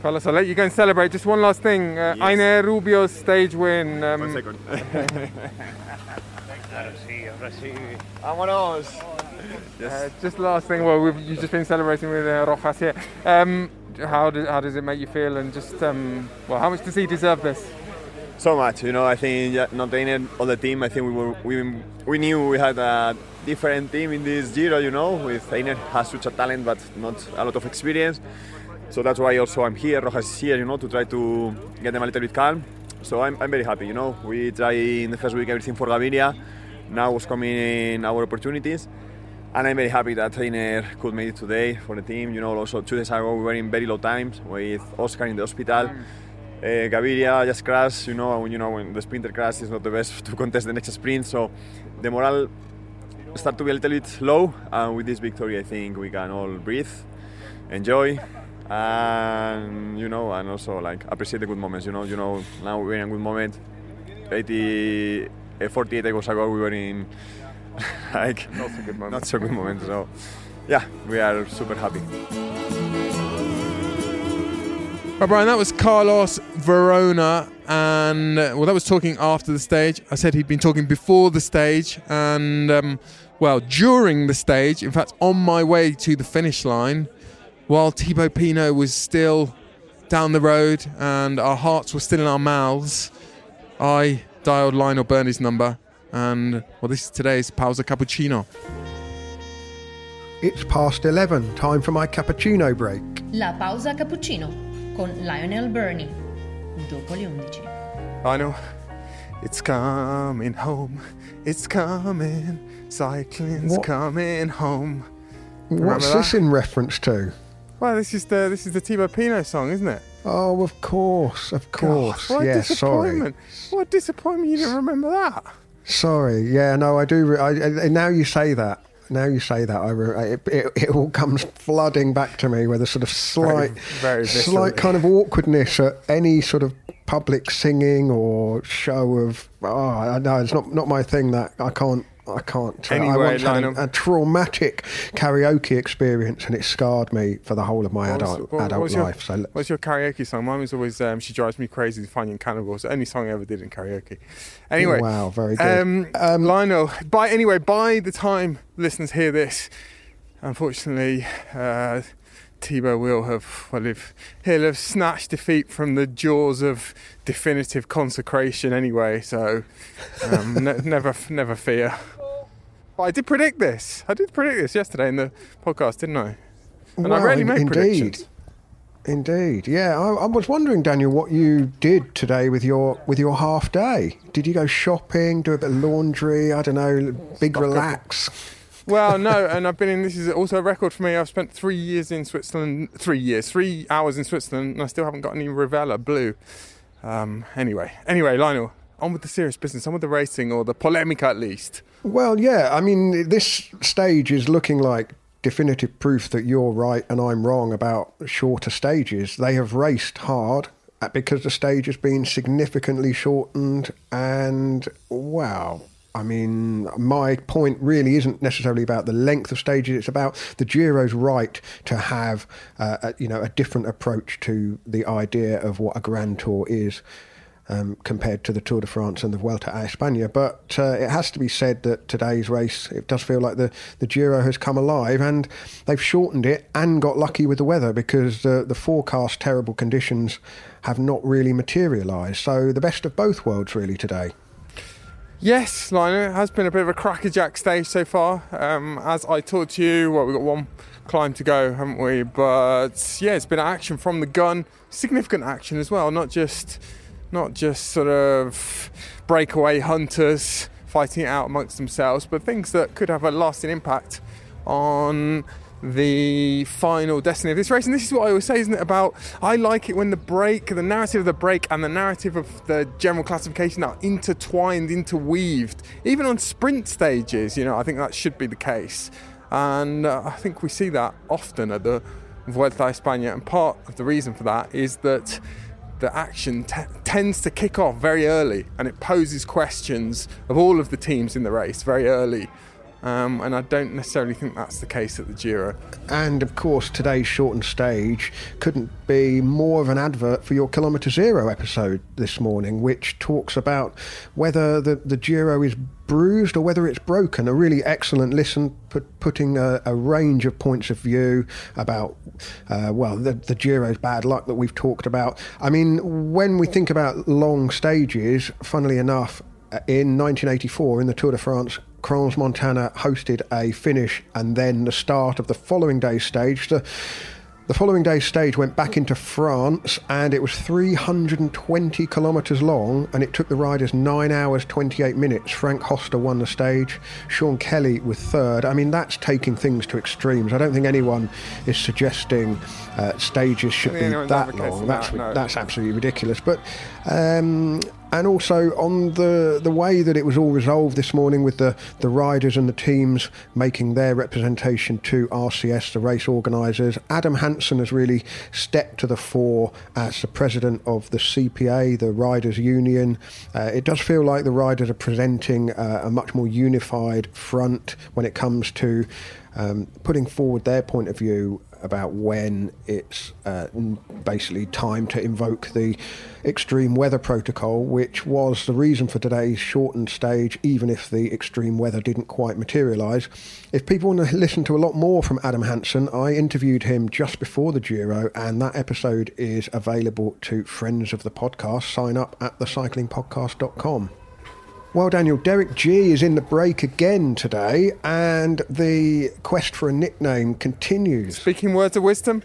Carlos, I'll let you go and celebrate. Just one last thing. Uh, yes. Einer Rubio's stage win. Um, one second. Vámonos. Yes. Uh, just last thing. Well, we've, you've just been celebrating with uh, Rojas here. Um, how, do, how does it make you feel? And just um, well, how much does he deserve this? So much. You know, I think not only on the team. I think we were we, we knew we had a different team in this Giro. You know, with Einer has such a talent, but not a lot of experience. So that's why also I'm here. Rojas is here. You know, to try to get them a little bit calm. So I'm, I'm very happy. You know, we try in the first week everything for Gaviria. Now was coming in our opportunities and I'm very happy that Einer could make it today for the team. You know, also two days ago we were in very low times with Oscar in the hospital. Uh, Gaviria just crashed, you know, when you know when the sprinter crashes is not the best to contest the next sprint. So the morale start to be a little bit low, and with this victory, I think we can all breathe, enjoy, and you know, and also like appreciate the good moments. You know, you know, now we're in a good moment. 80, uh, 48 hours ago we were in like Not so good moment. not so good moment. So yeah, we are super happy. Right, Brian, that was Carlos Verona, and uh, well, that was talking after the stage. I said he'd been talking before the stage, and um, well, during the stage. In fact, on my way to the finish line, while Thibaut Pinot was still down the road and our hearts were still in our mouths, I dialed Lionel Birnie's number, and well, this is today's pausa cappuccino. It's past 11, time for my cappuccino break. La pausa cappuccino con Lionel Burney. Dopo le 11. Lionel, it's coming home. It's coming. Cycling's What? coming home. What's Remember this in reference to? Well, this is the this is the Thibaut Pinot song, isn't it? Oh, of course, of course. God, what a yeah, sorry. disappointment! What a disappointment! You didn't remember that. Sorry. Yeah, no, I do. Re- I, I, now you say that. Now you say that, I re- it, it, it all comes flooding back to me with a sort of slight, very viscerally. slight kind of awkwardness at any sort of public singing or show of. Ah, oh, no, it's not not my thing. That I can't. I can't. I Anyway, once had a, a traumatic karaoke experience, and it scarred me for the whole of my What was- adult what- adult your- life. So What's your karaoke song? Mine was always um, "She Drives Me Crazy" Fine Young Cannibals. The only song I ever did in karaoke. Anyway, wow, very good. Um, Lionel, by anyway, by the time listeners hear this, unfortunately, uh, Thibaut will have well, if he'll have snatched defeat from the jaws of definitive consecration anyway. So um, ne- never, never fear. But I did predict this. I did predict this yesterday in the podcast, didn't I? And I rarely make indeed. predictions. Indeed, yeah. I, I was wondering, Daniel, what you did today with your with your half day. Did you go shopping, do a bit of laundry? I don't know, big Stock up. relax. Well, no, and I've been in. This is also a record for me. I've spent three years in Switzerland. Three years, three hours in Switzerland, and I still haven't got any Rivella Blue. Um, anyway, anyway, Lionel, on with the serious business. On with the racing, or the polemic at least. Well, yeah. I mean, this stage is looking like definitive proof that you're right and I'm wrong about shorter stages. They have raced hard uh, because the stage has been significantly shortened, and wow. I mean, my point really isn't necessarily about the length of stages. It's about the Giro's right to have, uh, a, you know, a different approach to the idea of what a Grand Tour is um, compared to the Tour de France and the Vuelta a España. But uh, it has to be said that today's race, it does feel like the, the Giro has come alive and they've shortened it and got lucky with the weather because uh, the forecast terrible conditions have not really materialised. So the best of both worlds really today. Yes, Lionel, it has been a bit of a crackerjack stage so far. Um, as I talked to you, well, we've got one climb to go, haven't we? But yeah, it's been action from the gun, significant action as well, not just not just sort of breakaway hunters fighting it out amongst themselves, but things that could have a lasting impact on the final destiny of this race. And this is what I always say, isn't it? About I like it when the break, the narrative of the break, and the narrative of the general classification are intertwined, interweaved, even on sprint stages. You know, I think that should be the case, and uh, I think we see that often at the Vuelta a España. And part of the reason for that is that the action t- tends to kick off very early and it poses questions of all of the teams in the race very early. Um, and I don't necessarily think that's the case at the Giro. And of course, today's shortened stage couldn't be more of an advert for your Kilometre Zero episode this morning, which talks about whether the, the Giro is bruised or whether it's broken. A really excellent listen, put, putting a, a range of points of view about, uh, well, the, the Giro's bad luck that we've talked about. I mean, when we think about long stages, funnily enough, uh, in 1984 in the Tour de France, Crans Montana hosted a finish and then the start of the following day's stage. The, the following day's stage went back into France and it was 320 kilometres long and it took the riders 9 hours 28 minutes. Frank Hoste won the stage, Sean Kelly was third. I mean, that's taking things to extremes. I don't think anyone is suggesting uh, stages should be that long. that, That's, no. that's absolutely ridiculous. But um, and also on the the way that it was all resolved this morning with the, the riders and the teams making their representation to RCS, the race organisers. Adam Hansen has really stepped to the fore as the president of the CPA, the Riders Union. Uh, it does feel like the riders are presenting uh, a much more unified front when it comes to um, putting forward their point of view about when it's uh, basically time to invoke the extreme weather protocol, which was the reason for today's shortened stage, even if the extreme weather didn't quite materialise. If people want to listen to a lot more from Adam Hansen, I interviewed him just before the Giro, and that episode is available to friends of the podcast. Sign up at thecyclingpodcast.com. Well, Daniel, Derek Gee is in the break again today, and the quest for a nickname continues. Speaking words of wisdom?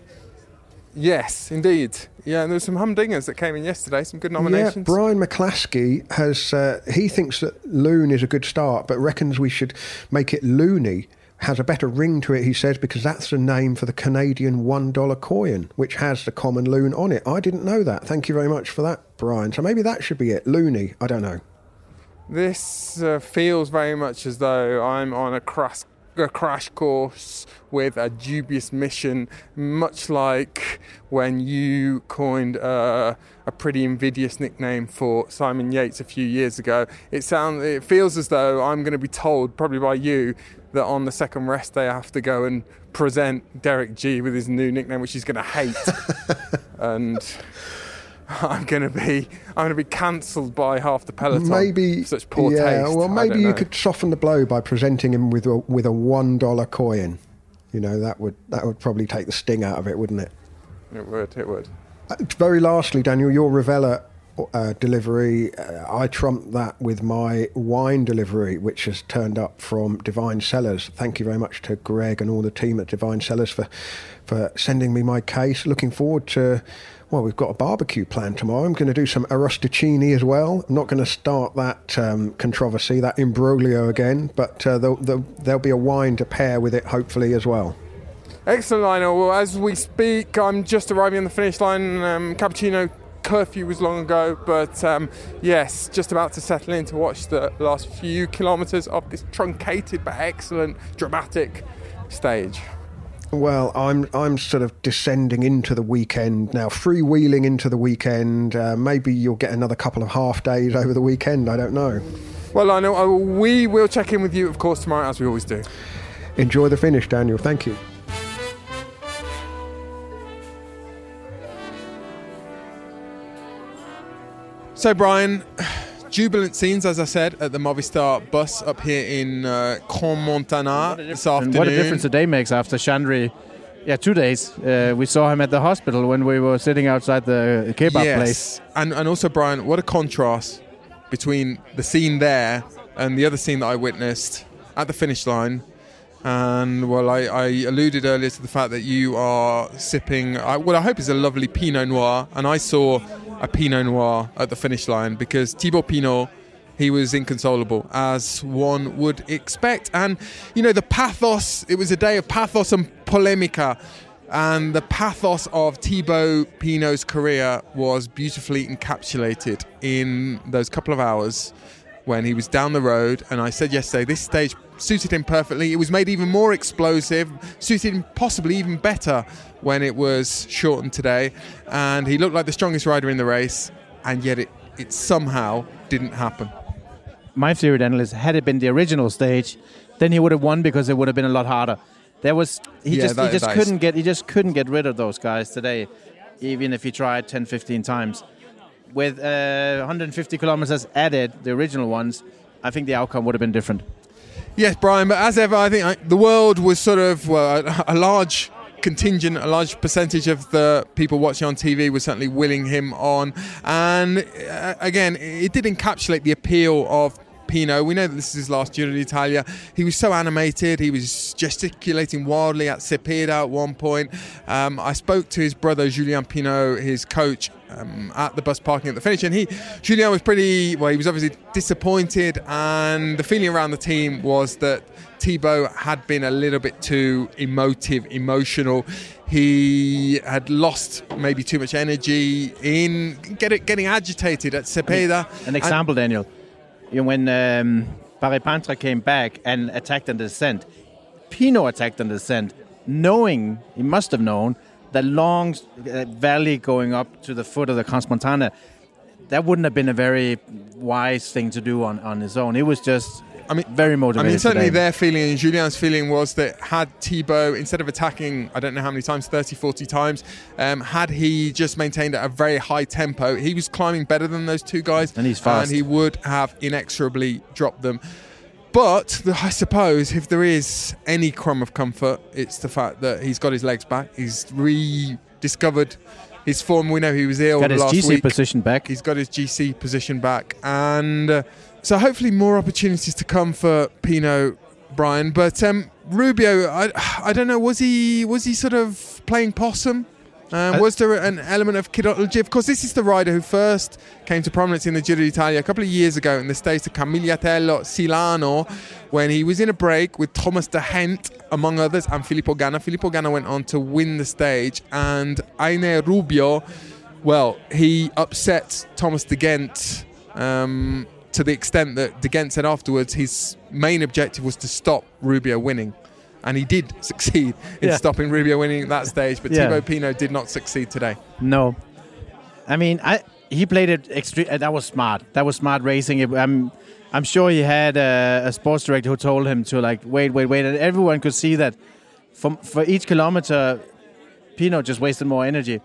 Yes, indeed. Yeah, and there's some humdingers that came in yesterday, some good nominations. Yeah, Brian McClaskey has, uh, he thinks that Loon is a good start, but reckons we should make it Loony. Has a better ring to it, he says, because that's the name for the Canadian $1 coin, which has the common loon on it. I didn't know that. Thank you very much for that, Brian. So maybe that should be it. Loony. I don't know. This uh, feels very much as though I'm on a crash, a crash course with a dubious mission, much like when you coined uh, a pretty invidious nickname for Simon Yates a few years ago. It sounds, it feels as though I'm going to be told, probably by you, that on the second rest day I have to go and present Derek Gee with his new nickname, which he's going to hate. and I'm going to be I'm going to be cancelled by half the peloton. Maybe such poor yeah, taste. Well, maybe you could soften the blow by presenting him with a, with a one dollar coin. You know that would that would probably take the sting out of it, wouldn't it? It would. It would. Uh, very lastly, Daniel, your Rivella uh, delivery, uh, I trumped that with my wine delivery, which has turned up from D Vine Cellars. Thank you very much to Greg and all the team at D Vine Cellars for for sending me my case. Looking forward to well, we've got a barbecue planned tomorrow. I'm going to do some arrosticini as well. I'm not going to start that um, controversy, that imbroglio again, but uh, there'll, there'll, be a wine to pair with it, hopefully, as well. Excellent, Lionel. Well, as we speak, I'm just arriving on the finish line. Um, cappuccino curfew was long ago, but um, yes, just about to settle in to watch the last few kilometres of this truncated but excellent, dramatic stage. Well, I'm I'm sort of descending into the weekend now, freewheeling into the weekend. Uh, maybe you'll get another couple of half days over the weekend. I don't know. Well, I know uh, we will check in with you, of course, tomorrow as we always do. Enjoy the finish, Daniel. Thank you. So, Brian, jubilant scenes, as I said, at the Movistar bus up here in uh, Crans-Montana this afternoon. What a difference a day makes after Sciandri. Yeah, two days. Uh, we saw him at the hospital when we were sitting outside the kebab yes. place. And, and also, Brian, what a contrast between the scene there and the other scene that I witnessed at the finish line. And well, I, I alluded earlier to the fact that you are sipping uh, what I hope is a lovely Pinot Noir, and I saw a Pinot Noir at the finish line because Thibaut Pinot, he was inconsolable, as one would expect. And, you know, the pathos, it was a day of pathos and polemica. And the pathos of Thibaut Pinot's career was beautifully encapsulated in those couple of hours when he was down the road. And I said yesterday, this stage suited him perfectly. It was made even more explosive, suited him possibly even better when it was shortened today. And he looked like the strongest rider in the race, and yet it, it somehow didn't happen. My theory, is had it been the original stage, then he would have won because it would have been a lot harder. There was he Yeah, just that- he just couldn't is- get he just couldn't get rid of those guys today, even if he tried 10, 15 times. With uh, 150 kilometers added, the original ones, I think the outcome would have been different. Yes, Brian, but as ever, I think I, the world was sort of, well, a, a large contingent, a large percentage of the people watching on TV was certainly willing him on. And uh, again, it did encapsulate the appeal of Pinot. We know that this is his last Giro d'Italia. He was so animated. He was gesticulating wildly at Cepeda at one point. Um, I spoke to his brother Julien Pinot, his coach, um, at the bus parking at the finish, and he Julien was pretty well. He was obviously disappointed, and the feeling around the team was that Thibaut had been a little bit too emotive, emotional. He had lost maybe too much energy in get it, getting agitated at Cepeda. An example, Daniel. You know, when um, Pantra came back and attacked on the descent, Pinot attacked on the descent, knowing, he must have known, the long uh, valley going up to the foot of the Crans-Montana, that wouldn't have been a very wise thing to do on, on his own. It was just I mean, very motivated. I mean, certainly today. their feeling and Julien's feeling was that had Thibaut, instead of attacking, I don't know how many times, 30, 40 times, um, had he just maintained at a very high tempo, he was climbing better than those two guys. And he's fast. And he would have inexorably dropped them. But I suppose if there is any crumb of comfort, it's the fact that he's got his legs back. He's rediscovered his form. We know he was ill got his last GC week. position back. He's got his GC position back, and uh, so hopefully more opportunities to come for Pinot, Brian. But um, Rubio, I, I don't know, was he was he sort of playing possum? Um, was there an element of kidology? Of course, this is the rider who first came to prominence in the Giro d'Italia a couple of years ago in the States of Camigliatello Silano when he was in a break with Thomas de Gendt, among others, and Filippo Ganna. Filippo Ganna went on to win the stage, and Einer Rubio, well, he upset Thomas de Gendt. Um, to the extent that De Gendt said afterwards his main objective was to stop Rubio winning. And he did succeed in Yeah. stopping Rubio winning at that stage, but Yeah. Thibaut Pinot did not succeed today. No, I mean, I he played it extreme. Uh, that was smart. That was smart racing. It- I'm I'm sure he had a, a sports director who told him to like wait, wait, wait, and everyone could see that from for each kilometer, Pinot just wasted more energy.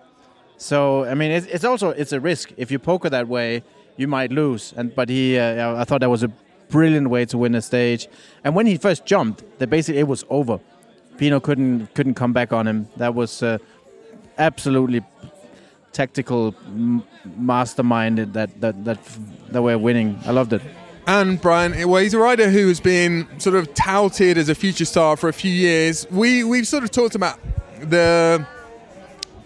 So I mean, it's, it's also it's a risk. If you poker that way, you might lose. And but he, uh, I thought that was a brilliant way to win a stage. And when he first jumped, that basically it was over. Pinot couldn't couldn't come back on him. That was uh, absolutely tactical masterminded that that that that way of winning. I loved it. And Brian, well, he's a rider who has been sort of touted as a future star for a few years. We we've sort of talked about the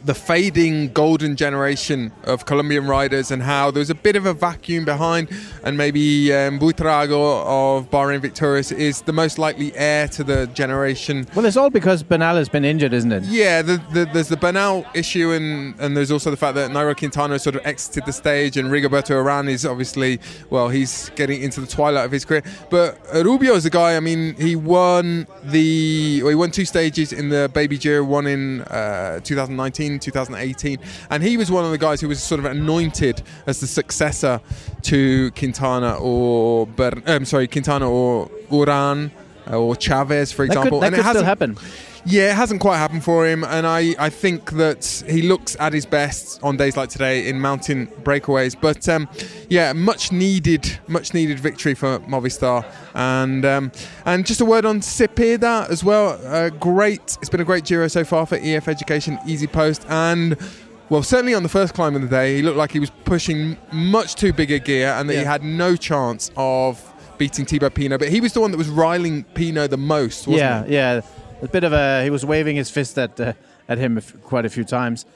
the fading golden generation of Colombian riders and how there's a bit of a vacuum behind, and maybe um, Buitrago of Bahrain Victorious is the most likely heir to the generation. Well, it's all because Bernal has been injured, isn't it? Yeah, the, the, there's the Bernal issue, and, and there's also the fact that Nairo Quintana has sort of exited the stage, and Rigoberto Urán is obviously, well, he's getting into the twilight of his career. But Rubio is a guy, I mean, he won the, well, he won two stages in the Baby Giro, one in uh, 2019, 2018, and he was one of the guys who was sort of anointed as the successor to Quintana or, Ber- um, sorry, Quintana or Uran. Or Chaves, for That could- example, that and could it still happen. Yeah, it hasn't quite happened for him, and I, I think that he looks at his best on days like today in mountain breakaways. But um, yeah, much needed, much needed victory for Movistar, and um, and just a word on Cepeda as well. Uh, great, it's been a great Giro so far for EF Education, Easy Post, and. Well, certainly on the first climb of the day, he looked like he was pushing much too big a gear and that he had no chance of beating Thibaut Pinot. But he was the one that was riling Pinot the most, wasn't yeah, he? yeah. A bit of a he was waving his fist at uh, at him quite a few times.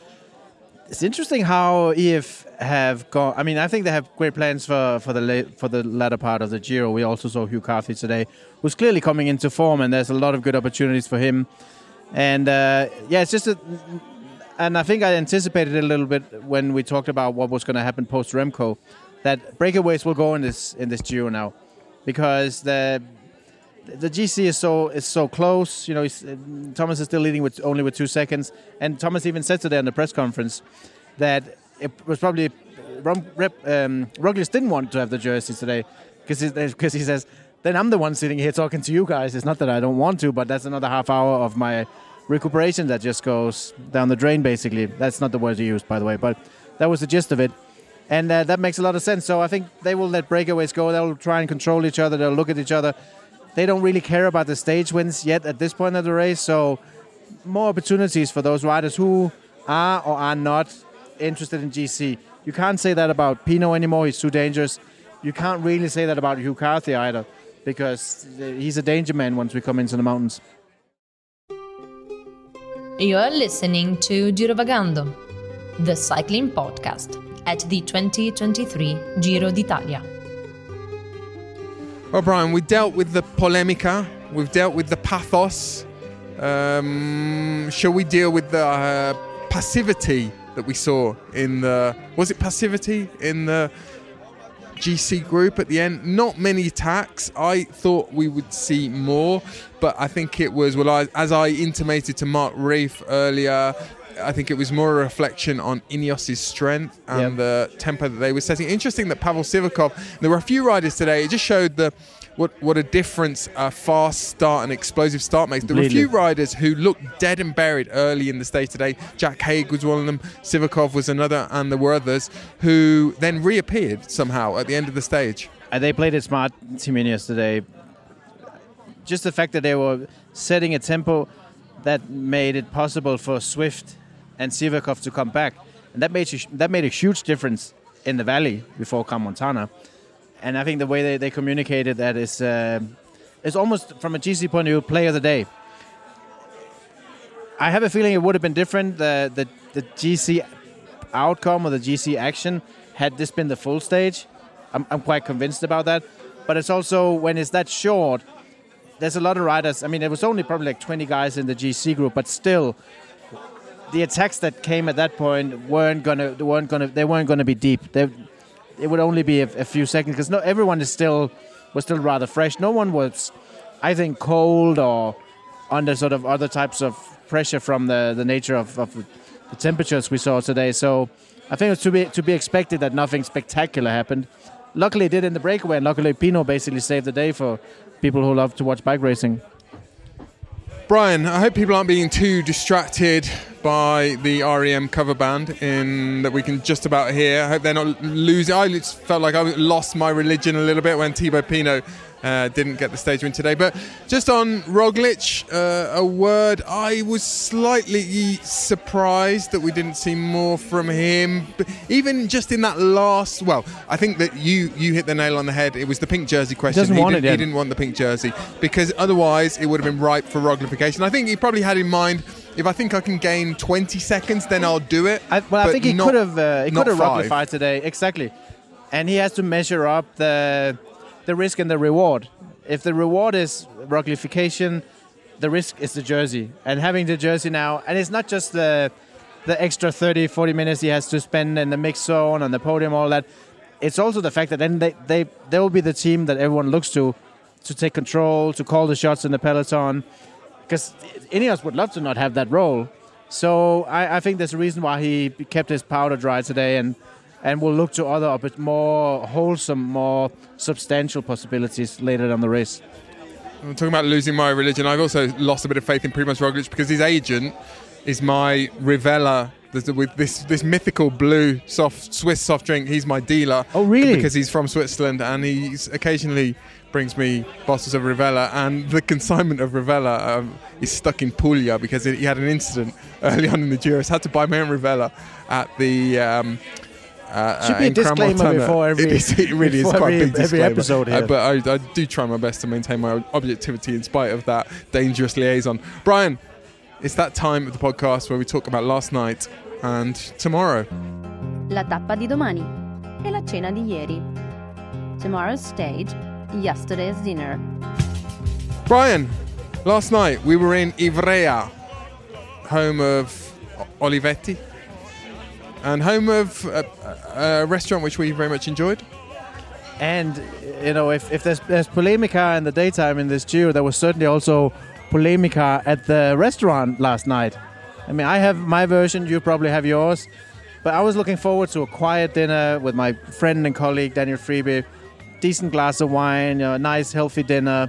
It's interesting how EF have gone. I mean, I think they have great plans for for the la- for the latter part of the Giro. We also saw Hugh Carthy today, who's clearly coming into form, and there's a lot of good opportunities for him. And uh, yeah, it's just a. And I think I anticipated it a little bit when we talked about what was going to happen post Remco, that breakaways will go in this in this Giro now, because the the GC is so is so close. You know, uh, Thomas is still leading with only with two seconds, and Thomas even said today in the press conference that it was probably Rep, um, Roglic didn't want to have the jersey today because because he says then I'm the one sitting here talking to you guys. It's not that I don't want to, but that's another half hour of my recuperation that just goes down the drain. Basically, that's not the word you used, by the way, but that was the gist of it. And uh, that makes a lot of sense. So I think they will let breakaways go. They'll try and control each other. They'll look at each other they don't really care about the stage wins yet at this point of the race. So more opportunities for those riders who are or are not interested in GC. You can't say that about Pinot anymore. He's too dangerous. you can't really say that about Hugh Carthy either, because he's a danger man once we come into the mountains. You are listening to Girovagando, the cycling podcast at the 2023 Giro d'Italia. Well, Brian, we dealt with the polemica, we've dealt with the pathos. Um, shall we deal with the uh, passivity that we saw in the. Was it passivity in the GC group at the end? Not many attacks. I thought we would see more, but I think it was, well, I, as I intimated to Marc Reef earlier, I think it was more a reflection on Ineos's strength and Yep. the tempo that they were setting. Interesting that Pavel Sivakov, there were a few riders today, it just showed the what what a difference a fast start and explosive start makes. There were a few riders who looked dead and buried early in the stage today. Jack Haig was one of them, Sivakov was another, and there were others who then reappeared somehow at the end of the stage. And they played it smart, Team Ineos today. Just the fact that they were setting a tempo that made it possible for Swift and Sivakov to come back, and that made that made a huge difference in the valley before Montana. And I think the way they, they communicated that is uh, is almost from a GC point of view, play of the day. I have a feeling it would have been different. The the, the GC outcome or the GC action had this been the full stage. I'm, I'm quite convinced about that. But it's also when it's that short, there's a lot of riders. I mean, there was only probably like 20 guys in the GC group, but still, the attacks that came at that point weren't gonna they weren't gonna they weren't gonna be deep. They, it would only be a, a few seconds because no everyone is still was still rather fresh. No one was, I think, cold or under sort of other types of pressure from the, the nature of, of the temperatures we saw today. So I think it's to be to be expected that nothing spectacular happened. Luckily, it did in the breakaway, and luckily Pinot basically saved the day for people who love to watch bike racing. Brian, I hope people aren't being too distracted by the REM cover band in that we can just about hear. I hope they're not losing. I felt like I lost my religion a little bit when Thibaut Pinot uh, didn't get the stage win today. But just on Roglic, uh, a word. I was slightly surprised that we didn't see more from him. But even just in that last, well, I think that you you hit the nail on the head. It was the pink jersey question. doesn't want didn't, it he didn't want the pink jersey because otherwise it would have been ripe for Roglification. I think he probably had in mind if I think I can gain 20 seconds, then I'll do it. I, well, I think he not- could have uh, he could have. Roglified today exactly, and he has to measure up the the risk and the reward. If the reward is Roglification, the risk is the jersey, and having the jersey now, and it's not just the the extra 30, 40 minutes he has to spend in the mix zone on the podium, all that. It's also the fact that then they they they will be the team that everyone looks to to take control, to call the shots in the peloton because Ineos would love to not have that role. So I, I think there's a reason why he kept his powder dry today and and we'll look to other, but more wholesome, more substantial possibilities later down the race. I'm talking about losing my religion. I've also lost a bit of faith in Primoz Roglic because his agent is my Rivella. With this this mythical blue soft Swiss soft drink, he's my dealer. Oh, really? Because he's from Switzerland and he occasionally brings me bottles of Rivella. And the consignment of Rivella um, is stuck in Puglia because he had an incident early on in the Giro. Had to buy my own Rivella at the. Um, uh, Should uh, be a disclaimer Crans-Montana. before every- It, is, it really is before quite a every- big every disclaimer. episode Uh, here. but I, I do try my best to maintain my objectivity in spite of that dangerous liaison. Brian, it's that time of the podcast where we talk about last night and tomorrow. La tappa di domani e la cena di ieri. Tomorrow's stage, yesterday's dinner. Brian, last night we were in Ivrea, home of Olivetti, and home of a, a restaurant which we very much enjoyed. And you know, if, if there's there's polemica in the daytime in this Giro, there was certainly also polemica at the restaurant last night. I mean, I have my version, you probably have yours, but I was looking forward to a quiet dinner with my friend and colleague Daniel Friebe, decent glass of wine, you know, a nice healthy dinner,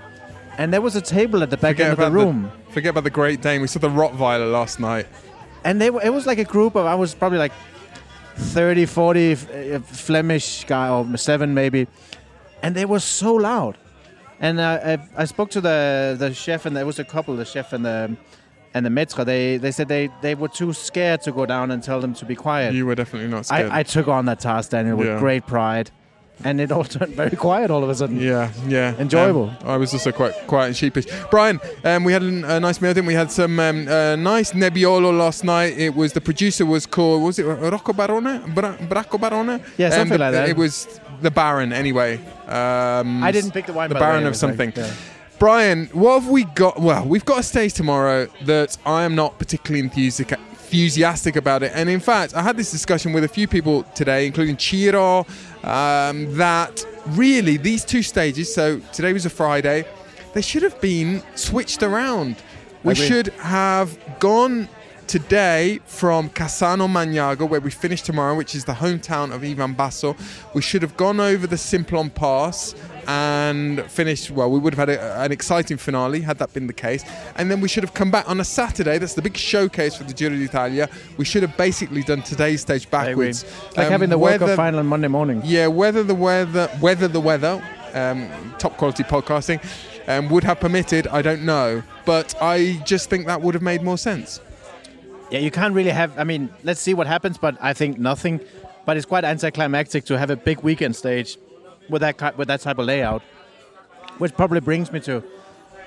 and there was a table at the back end of the room. forget about the Great Dane. We saw the Rottweiler last night. and they it was like a group of i was probably like 30 40 f- uh, flemish guy or seven maybe. And they were so loud. And uh, I, I spoke to the the chef and there was a couple the chef and the and the maître. They they said they they were too scared to go down and tell them to be quiet. You were definitely not scared. I, I took on that task daniel with Yeah. great pride and it all turned very quiet all of a sudden. Yeah, yeah. Enjoyable. Um, I was also quite quiet and sheepish. Brian, um, we had a, a nice meal, didn't we? had some um, uh, nice Nebbiolo last night. It was the producer was called was it Rocco Barone? Bra- Bracco Barone? Yeah, something the- like that. It was the Baron anyway. Um, I didn't pick the wine. the by the way, Baron of was like- something. yeah. Brian, what have we got? Well, we've got a stage tomorrow that I am not particularly enthusiastic enthusiastic about it. And in fact, I had this discussion with a few people today, including Chiro, um, that really these two stages, so today was a Friday, they should have been switched around. We should have gone today from Cassano Magnago, where we finish tomorrow, which is the hometown of Ivan Basso. We should have gone over the Simplon Pass and finished. Well, we would have had a, an exciting finale had that been the case. And then we should have come back on a Saturday. That's the big showcase for the Giro d'Italia. We should have basically done today's stage backwards. It's like Um, having the World Cup final on Monday morning. yeah, whether the weather, whether the weather, um, top quality podcasting, um, would have permitted, I don't know. But I just think that would have made more sense. Yeah, you can't really have. I mean, let's see what happens, but I think nothing. But it's quite anticlimactic to have a big weekend stage with that with that type of layout, which probably brings me to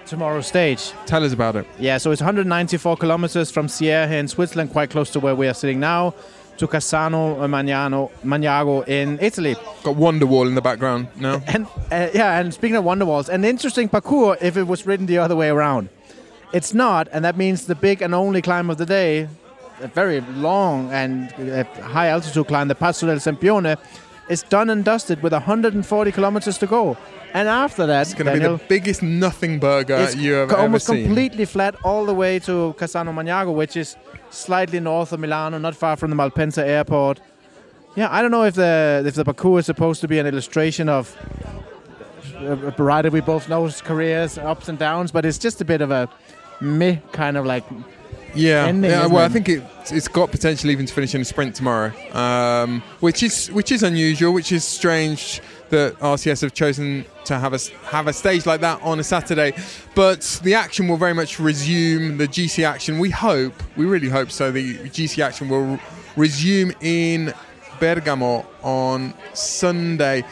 tomorrow's stage. Tell us about it. Yeah, so it's 194 kilometers from Sierre here in Switzerland, quite close to where we are sitting now, to Cassano Magnano, Magnago in Italy. Got Wonderwall in the background now. And uh, yeah, and speaking of Wonderwalls, an interesting parcours if it was written the other way around. It's not, and that means the big and only climb of the day, a very long and uh, high altitude climb, the Passo del Sempione, is done and dusted with 140 kilometers to go. And after that, It's going to be the biggest nothing burger you have almost seen. completely flat all the way to Cassano Magnago, which is slightly north of Milano, not far from the Malpensa airport. Yeah, I don't know if the if the parcours is supposed to be an illustration of a a rider we both know's careers, ups and downs, but it's just a bit of a meh kind of like Yeah, ending, yeah. Well, I think it, it's got potential even to finish in a sprint tomorrow, um, which is which is unusual, which is strange that RCS have chosen to have a have a stage like that on a Saturday. But the action will very much resume. The GC action, we hope, we really hope so. The GC action will resume in Bergamo on Sunday.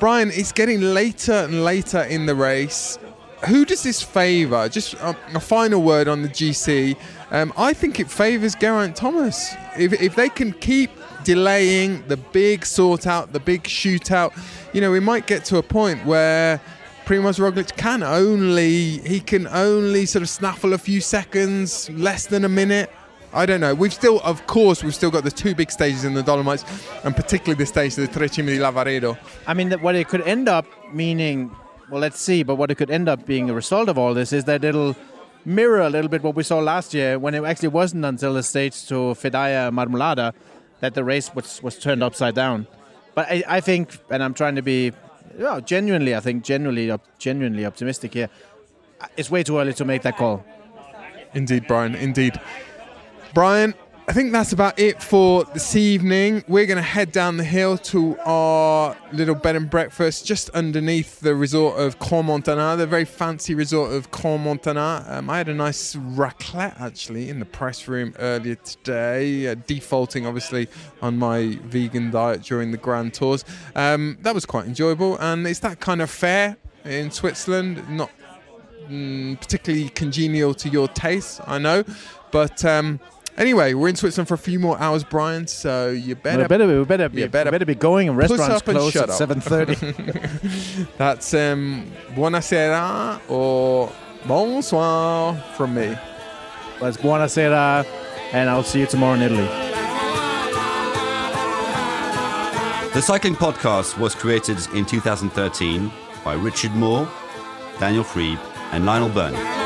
Brian, it's getting later and later in the race who does this favour? Just a, a final word on the GC. Um, I think it favours Geraint Thomas. If, if they can keep delaying the big sort out, the big shootout, you know, we might get to a point where Primoz Roglic can only he can only sort of snaffle a few seconds, less than a minute. I don't know. We've still, of course, we've still got the two big stages in the Dolomites, and particularly the stage, of the Tre Cime di Lavaredo. I mean, what it could end up meaning, well, let's see, but what it could end up being a result of all this is that it'll mirror a little bit what we saw last year when it actually wasn't until the stage to Fedaia Marmolada that the race was, was turned upside down. But I, I think, and I'm trying to be, well, genuinely, I think, genuinely, op- genuinely optimistic here. It's way too early to make that call. Indeed, Brian. Indeed. Brian, I think that's about it for this evening. We're going to head down the hill to our little bed and breakfast just underneath the resort of Crans Montana, the very fancy resort of Crans Montana. Um, I had a nice raclette actually in the press room earlier today, uh, defaulting obviously on my vegan diet during the Grand Tours. Um, that was quite enjoyable, and it's that kind of fare in Switzerland, not mm, particularly congenial to your taste, I know. But um, anyway, we're in Switzerland for a few more hours, Brian. So you better, we better, we better, be, you better we better be going and puss restaurants up and close shut at 7.30. That's um, buonasera or bonsoir from me. Let's buonasera, and I'll see you tomorrow in Italy. The Cycling Podcast was created in 2013 by Richard Moore, Daniel Friebe, and Lionel Birnie.